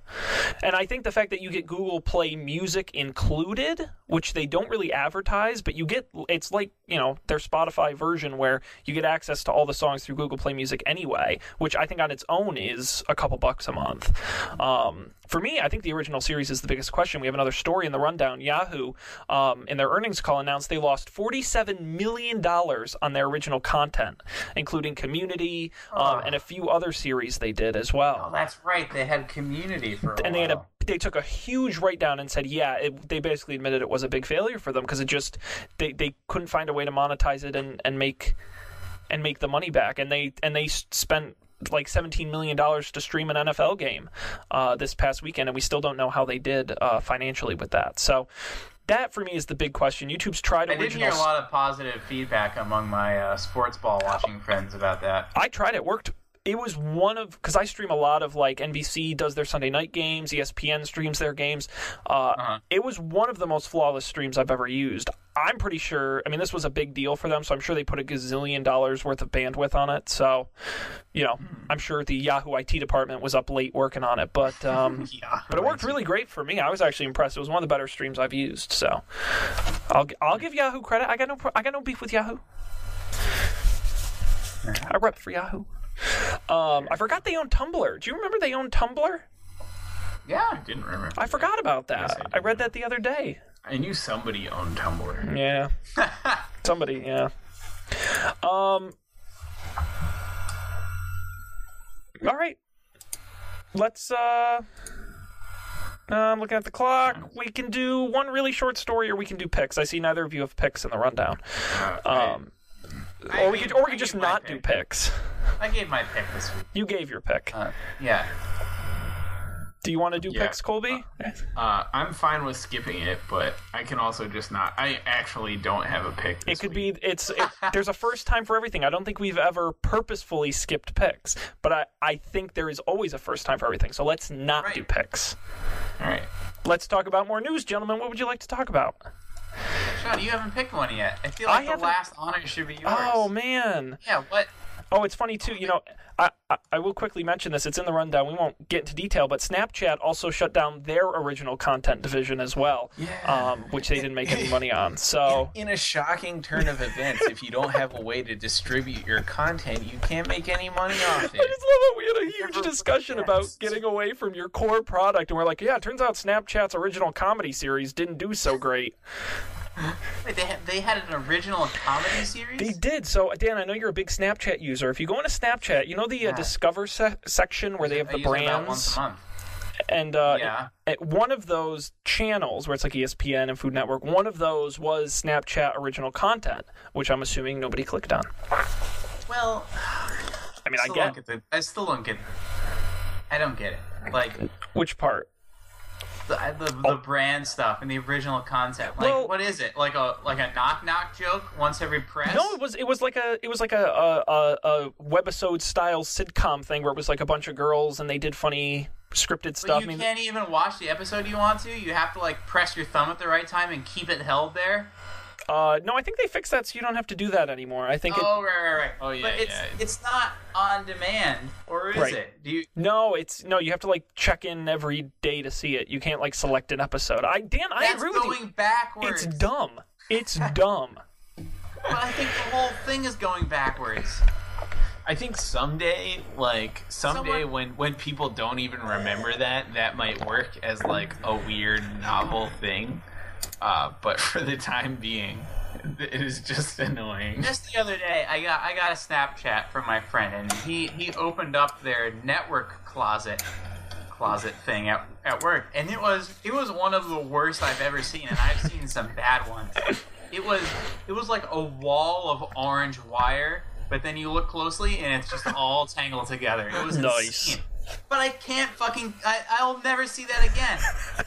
And I think the fact that you get Google Play Music included, which they don't really advertise, but you get it's like, you know, their Spotify version where you get access to all the songs through Google Play Music anyway, which I think on its own is a couple bucks a month. Um, for me, I think the original series is the biggest question. We have another story in the rundown. Yahoo, um, in their earnings call, announced they lost $47 million on their original content, including Community um, and a few other series they did as well. Oh, that's right. They had Community for a and they had a they took a huge write down and said, yeah, it, they basically admitted it was a big failure for them because it just they, they couldn't find a way to monetize it and, and make and make the money back, and they and they spent like 17 million dollars to stream an NFL game uh, this past weekend, and we still don't know how they did uh, financially with that. So. That for me is the big question. YouTube's tried I did hear a lot of positive feedback among my uh, sports ball watching friends about that. I tried it. Worked. It was one of because I stream a lot of like NBC does their Sunday night games, ESPN streams their games. Uh, Uh-huh. It was one of the most flawless streams I've ever used. I'm pretty sure. I mean, this was a big deal for them, so I'm sure they put a gazillion dollars worth of bandwidth on it. So, you know, I'm sure the Yahoo IT department was up late working on it, but um, Yeah. but it worked really great for me. I was actually impressed. It was one of the better streams I've used. So, I'll I'll give Yahoo credit. I got no I got no beef with Yahoo. I rep for Yahoo. Um, I forgot they own Tumblr. Do you remember they own Tumblr? Yeah, I didn't remember. I forgot about that. Yes, I I read that the other day. I knew somebody owned Tumblr. Yeah. Somebody, yeah. Um. All right. Let's. uh I'm looking at the clock. We can do one really short story, or we can do picks. I see neither of you have picks in the rundown. Uh, I- Um, I or we could, or we could just not do pick. picks. I gave my pick this week. You gave your pick. Uh, yeah. Do you want to do yeah. picks, Colby? Uh, I'm fine with skipping it, but I can also just not. I actually don't have a pick. It could week. be. It's. It, there's a first time for everything. I don't think we've ever purposefully skipped picks, but I, I think there is always a first time for everything. So let's not Right. do picks. All right. Let's talk about more news, gentlemen. What would you like to talk about? Sean, you haven't picked one yet. I feel I like the haven't- last honor should be yours. Oh man. Yeah, what? Oh, it's funny too. You know, I, I I will quickly mention this. It's in the rundown. We won't get into detail, but Snapchat also shut down their original content division as well, Yeah. um, which they didn't make any money on. So In a shocking turn of events, if you don't have a way to distribute your content, you can't make any money off I just love it. We had a huge Never discussion about getting away from your core product, and we're like, yeah, it turns out Snapchat's original comedy series didn't do so great. Wait, they had, they had an original comedy series? They did. So, Dan, I know you're a big Snapchat user. If you go into Snapchat, you know the uh, Discover se- section where they have I the it brands, once a month. and uh, Yeah. at one of those channels where it's like ESPN and Food Network, one of those was Snapchat original content, which I'm assuming nobody clicked on. Well, I mean, I still get get the, I still don't get. It. I don't get it. Like which part. The the, the oh. brand stuff and the original content. Like, Well- what is it? Like a like a knock knock joke once every press? No, it was it was like a it was like a a, a, webisode style sitcom thing where it was like a bunch of girls and they did funny scripted But stuff. you I mean, can't even watch the episode you want to. You have to like press your thumb at the right time and keep it held there. Uh, no, I think they fixed that so you don't have to do that anymore. I think it, Oh right, right, right. Oh, yeah, But it's yeah. it's not on demand, or is Right. it? Do you? no, it's no. You have to like check in every day to see it. You can't like select an episode. I Dan, I agree with you. going you. backwards. It's dumb. It's dumb. But I think the whole thing is going backwards. I think someday, like someday, Someone- when when people don't even remember that, that might work as like a weird novel thing. Uh, but for the time being, it is just annoying. Just the other day, I got I got a Snapchat from my friend, and he he opened up their network closet closet thing at, at work, and it was it was one of the worst I've ever seen, and I've seen some bad ones. It was it was like a wall of orange wire, but then you look closely, and it's just all tangled together. It was Nice. insane. But I can't fucking. I, I'll never see that again.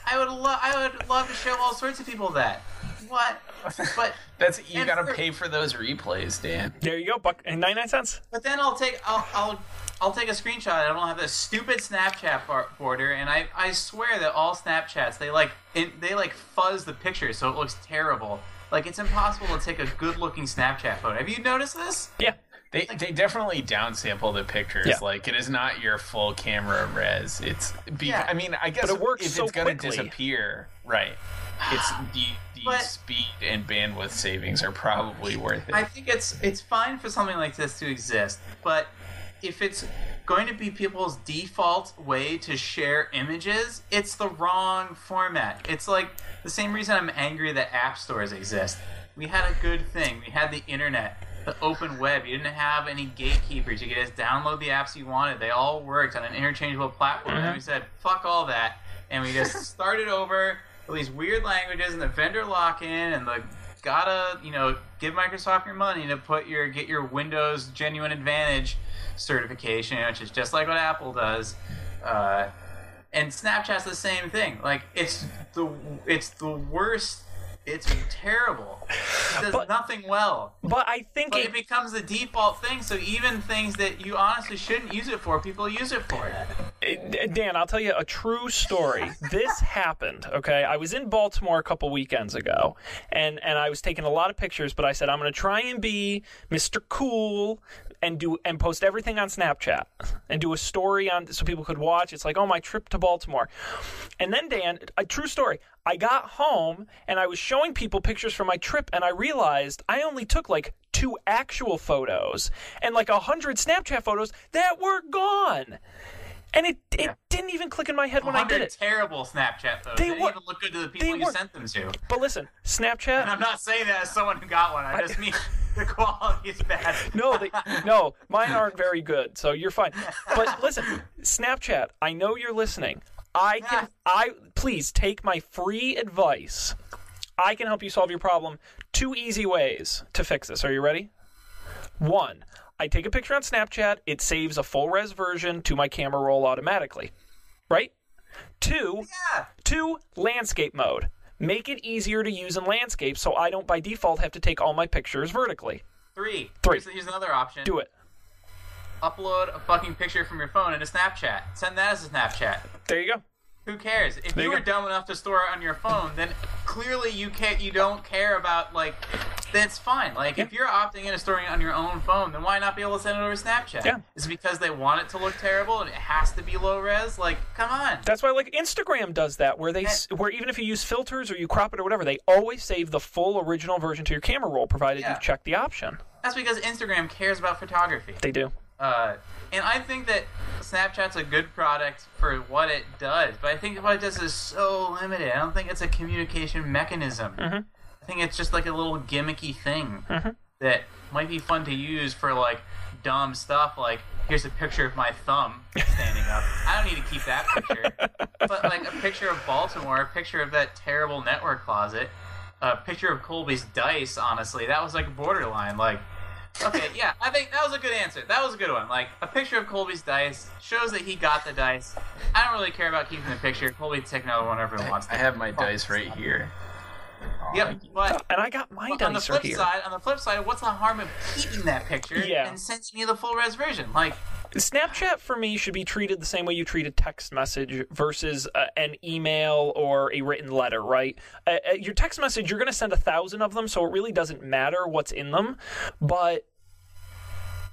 I would love. I would love to show all sorts of people that. What? But That's you gotta for- pay for those replays, Dan. There you go, buck and ninety nine cents. But then I'll take I'll I'll, I'll take a screenshot. I don't have this stupid Snapchat border, and I, I swear that all Snapchats they like it, they like fuzz the picture so it looks terrible. Like it's impossible to take a good looking Snapchat photo. Have you noticed this? Yeah. They, they definitely downsample the pictures. Yeah. Like it is not your full camera res. It's be, Yeah. I mean, I guess it works if so it's gonna disappear, right? It's the the But- speed and bandwidth savings are probably worth it. I think it's it's fine for something like this to exist, but if it's going to be people's default way to share images, it's the wrong format. It's like the same reason I'm angry that app stores exist. We had a good thing. We had the internet, the open web. You didn't have any gatekeepers. You could just download the apps you wanted. They all worked on an interchangeable platform. And we said, fuck all that. And we just started over with these weird languages and the vendor lock in and the gotta, you know, give Microsoft your money to put your get your Windows Genuine Advantage certification, which is just like what Apple does. Uh, and Snapchat's the same thing. Like it's the it's the worst. It's terrible. It does But- nothing well. But I think But it, it becomes the default thing. So even things that you honestly shouldn't use it for, people use it for. it- Dan, I'll tell you a true story. This happened, okay? I was in Baltimore a couple weekends ago, and and I was taking a lot of pictures, but I said I'm going to try and be Mr. Cool and do and post everything on Snapchat and do a story on so people could watch. It's like, "Oh, my trip to Baltimore." And then Dan, a true story. I got home and I was showing people pictures from my trip and I realized I only took like two actual photos and like a hundred Snapchat photos that were gone. And it it didn't even click in my head when I did it. terrible Snapchat photos. They They, didn't even look good to the people you were- sent them to. But listen, Snapchat And I'm not saying that as someone who got one. I just mean the quality is bad. No, they, no, mine aren't very good, so you're fine. But listen, Snapchat, I know you're listening. I can, I please take my free advice. I can help you solve your problem. Two easy ways to fix this. Are you ready? One, I take a picture on Snapchat. It saves a full res version to my camera roll automatically. Right? Two, Yeah. Two, landscape mode. Make it easier to use in landscape so I don't by default have to take all my pictures vertically. Three. Three. Here's, here's another option. Do it. Upload a fucking picture from your phone into Snapchat. Send that as a Snapchat. There you go. Who cares? If you were dumb enough to store it on your phone, then clearly you can't. You don't care about like. That's fine. Like if you're opting into storing it on your own phone, then why not be able to send it over Snapchat? Yeah. Is it because they want it to look terrible and it has to be low res? Like, come on. That's why like Instagram does that where they s- where even if you use filters or you crop it or whatever, they always save the full original version to your camera roll provided Yeah. you check the option. That's because Instagram cares about photography. They do. Uh, and I think that Snapchat's a good product for what it does, but I think what it does is so limited. I don't think it's a communication mechanism. I think it's just like a little gimmicky thing that might be fun to use for like dumb stuff like here's a picture of my thumb standing up. I don't need to keep that picture. but like a picture of Baltimore, a picture of that terrible network closet, a picture of Colby's dice, honestly, that was like borderline. Like Okay, yeah, I think that was a good answer. That was a good one. Like a picture of Colby's dice shows that he got the dice. I don't really care about keeping the picture. Colby take another one whenever he wants. I have my dice right here. Yep, but And I got my on the flip here. side, on the flip side, what's the harm of keeping that picture Yeah. and sending me the full res version? Like, Snapchat for me should be treated the same way you treat a text message versus uh, an email or a written letter, right? Uh, your text message, you're going to send a thousand of them, so it really doesn't matter what's in them. But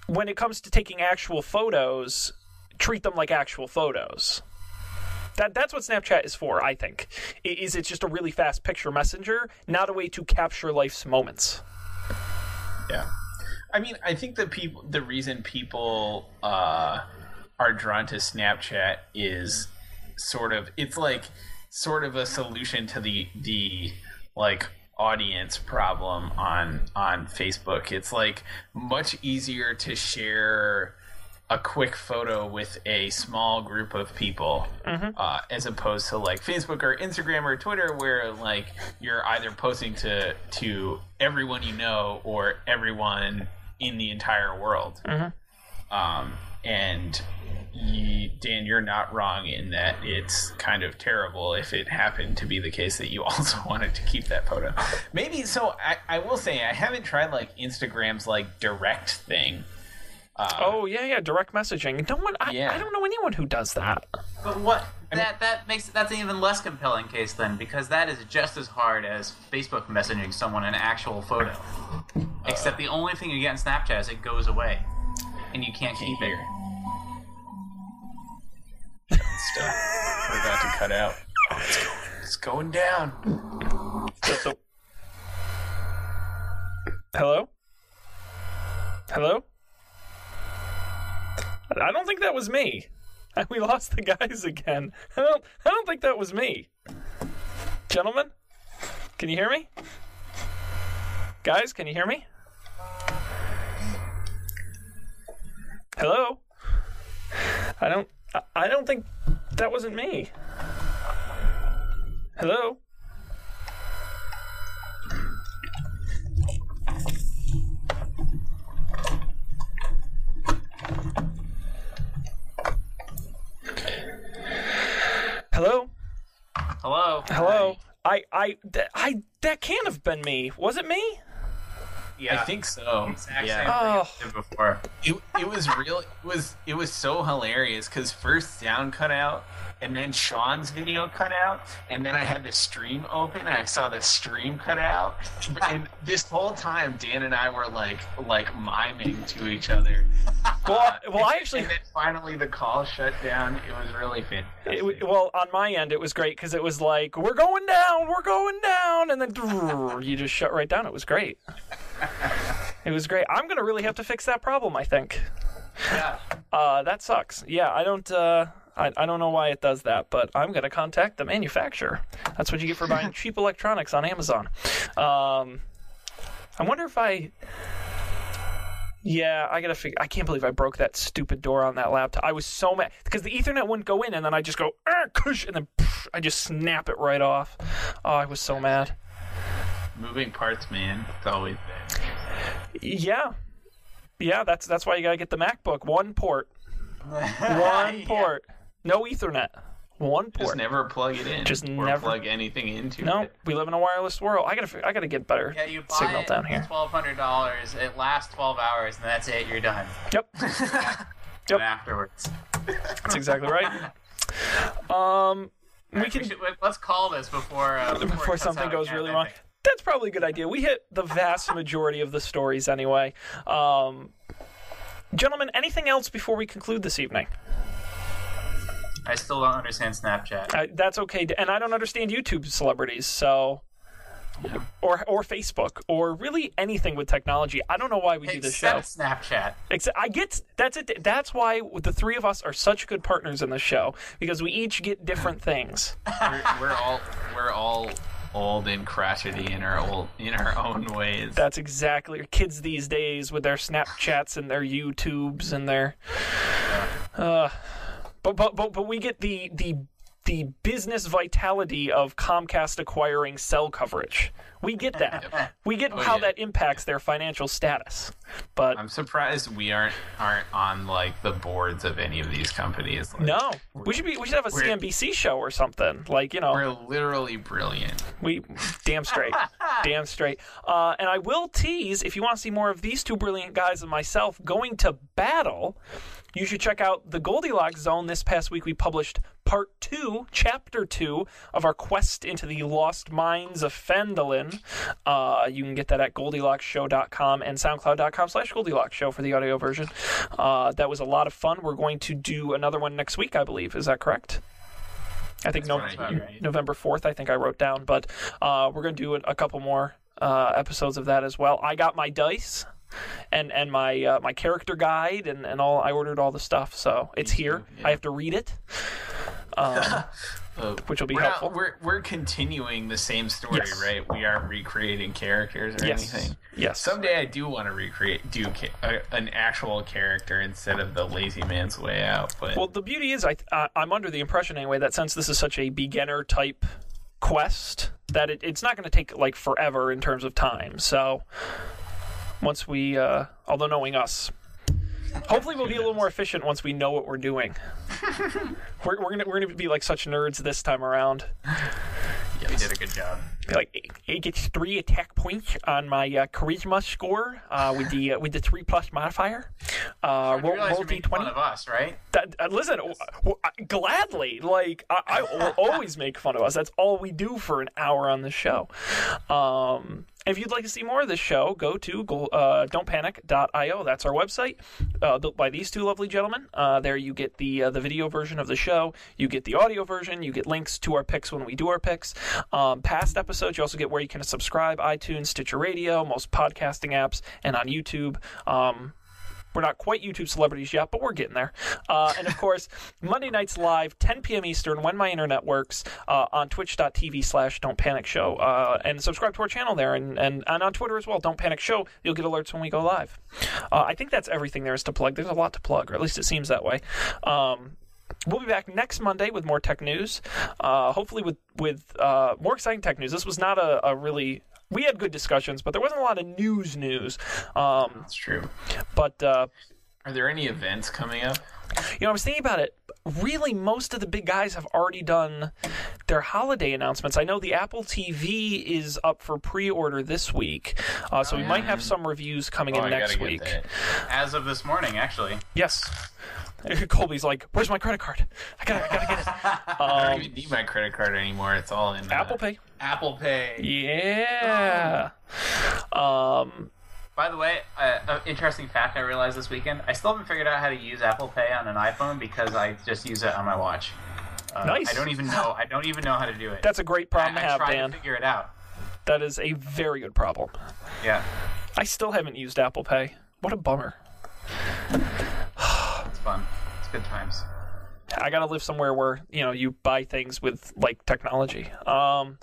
when it comes to taking actual photos, treat them like actual photos. That, that's what Snapchat is for, I think. Is it's just a really fast picture messenger, not a way to capture life's moments. Yeah. I mean, I think the people, the reason people uh, are drawn to Snapchat is sort of it's like sort of a solution to the the like audience problem on on Facebook. It's like much easier to share a quick photo with a small group of people uh, as opposed to like Facebook or Instagram or Twitter where like you're either posting to to everyone you know or everyone in the entire world. Um, and you, Dan, you're not wrong in that it's kind of terrible if it happened to be the case that you also wanted to keep that photo. Maybe so. I, I will say I haven't tried like Instagram's like direct thing. Uh, Oh yeah, yeah, direct messaging. No one, I, Yeah. I don't know anyone who does that. but what? That that makes that's an even less compelling case then, because that is just as hard as Facebook messaging someone an actual photo. Except the only thing you get in Snapchat is it goes away, and you can't keep it. Stuff. We're about to cut out. It's going down. So, so- Hello? Hello? I don't think that was me. We lost the guys again. I don't I don't think that was me. Gentlemen, can you hear me? Guys, can you hear me? Hello? I don't I- don't think that wasn't me. Hello? Hello? Hello. Hello? I I that, I that can't have been me. Was it me? Yeah. I think so. Exact yeah. Oh. thing I did before. It, it was real. It was it was so hilarious because first sound cut out, and then Sean's video cut out, and then I had the stream open, and I saw the stream cut out, and this whole time Dan and I were like like miming to each other. Well, I- uh, well, I actually and then finally the call shut down. It was really fantastic. It, well, on my end, it was great because it was like, we're going down, we're going down, and then you just shut right down. It was great. It was great. I'm gonna really have to fix that problem. I think. Yeah. Uh, that sucks. Yeah, I don't. Uh, I, I don't know why it does that, but I'm gonna contact the manufacturer. That's what you get for buying cheap electronics on Amazon. Um, I wonder if I. Yeah, I gotta figure. I can't believe I broke that stupid door on that laptop. I was so mad because the Ethernet wouldn't go in, and then I just go, "Ah, kush," and then pff, I just snap it right off. Oh, I was so mad. Moving parts, man. It's always there. Yeah, yeah. That's that's why you gotta get the MacBook. One port, one Yeah. port, no Ethernet. One port. Just never plug it in. Just never- plug anything into No, it. we live in a wireless world. I gotta, I gotta get better Yeah, you buy signal it down here. twelve hundred dollars. It lasts twelve hours, and that's it. You're done. Yep, And afterwards, that's exactly right. Um, we we can should, let's call this before uh, before, before something goes again, really wrong. That's probably a good idea. We hit the vast majority of the stories anyway. Um, gentlemen, anything else before we conclude this evening? I still don't understand Snapchat. Uh, that's okay, and I don't understand YouTube celebrities, so. Or, or Facebook or really anything with technology. I don't know why we do this show. Except Snapchat. Except I get that's it. That's why the three of us are such good partners in the show because we each get different things. we're, we're all we're all old and crotchety in our old in our own ways. That's exactly kids these days with their Snapchats and their YouTubes and their. Uh, but but but but we get the the the business vitality of Comcast acquiring cell coverage. We get that. We get how yeah. that impacts their financial status. But I'm surprised we aren't aren't on like the boards of any of these companies. Like, no, we should be. We should have a CNBC show or something. Like you know, we're literally brilliant. We damn straight, damn straight. Uh, and I will tease if you want to see more of these two brilliant guys and myself going to battle. You should check out the Goldilocks Zone. This past week, we published part two, chapter two of our quest into the lost mines of Fendolin. Uh, you can get that at GoldilocksShow.com and SoundCloud.com slash Goldilocks Show for the audio version. Uh, that was a lot of fun. We're going to do another one next week, I believe. Is that correct? I think no, right. November 4th, I think I wrote down, but uh, we're going to do a, a couple more uh, episodes of that as well. I got my dice and and my uh, my character guide and, and all. I ordered all the stuff, so it's here. yeah. I have to read it, um, Uh, which will be we're helpful. not, we're we're continuing the same story, Yes. right? We aren't recreating characters or yes, anything. yes. Someday I do want to recreate do an actual character instead of the lazy man's way out. But Well, the beauty is, I uh, I'm under the impression anyway that since this is such a beginner type quest, that it, it's not going to take like forever in terms of time. So once we, uh, although knowing us, hopefully we'll be a little more efficient once we know what we're doing. we're, we're gonna we're gonna be like such nerds this time around. Yes. We did a good job. Be like it gets three attack points on my uh, charisma score uh, with the uh, with the three plus modifier. Uh, You roll realize roll you're d making fun twenty. of us, right? That, uh, listen, w- w- I- gladly. Like I, I will always make fun of us. That's all we do for an hour on the show. Um, And if you'd like to see more of this show, go to uh, don'tpanic.io. That's our website, uh, built by these two lovely gentlemen. Uh, there you get the uh, the video version of the show, you get the audio version, you get links to our picks when we do our picks. Um, past episodes, you also get where you can subscribe, iTunes, Stitcher Radio, most podcasting apps, and on YouTube. Um, we're not quite YouTube celebrities yet, but we're getting there. Uh, and of course, Monday nights live, 10 p.m. Eastern, when my internet works, uh, on twitch.tv slash Don't Panic Show. Uh, and subscribe to our channel there and, and, and on Twitter as well, Don't Panic Show. You'll get alerts when we go live. Uh, I think that's everything there is to plug. There's a lot to plug, or at least it seems that way. Um, We'll be back next Monday with more tech news. Uh, hopefully, with with uh, more exciting tech news. This was not a, a really we had good discussions, but there wasn't a lot of news news. Um, That's true. but uh, Are there any events coming up? you know, I was thinking about it. Really, most of the big guys have already done their holiday announcements. I know the Apple TV is up for pre-order this week, uh, so we might have some reviews coming Oh, in I next week. that. As of this morning, actually. Yes. Colby's like, "Where's my credit card? I gotta, I gotta get it." I don't Um, even need my credit card anymore. It's all in uh, Apple Pay. Apple Pay. Yeah. Um, By the way, uh, an interesting fact I realized this weekend: I still haven't figured out how to use Apple Pay on an iPhone because I just use it on my watch. Uh, Nice. I don't even know. I don't even know how to do it. that's a great problem I, to I have, tried Dan. to figure it out. That is a very good problem. Yeah, I still haven't used Apple Pay. What a bummer. it's fun. It's good times. I gotta live somewhere where you know you buy things with like technology. Um,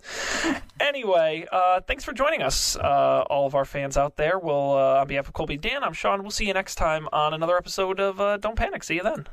anyway, uh, thanks for joining us, uh, all of our fans out there. We'll, uh, on behalf of Colby, Dan, I'm Sean. We'll see you next time on another episode of uh, Don't Panic. See you then.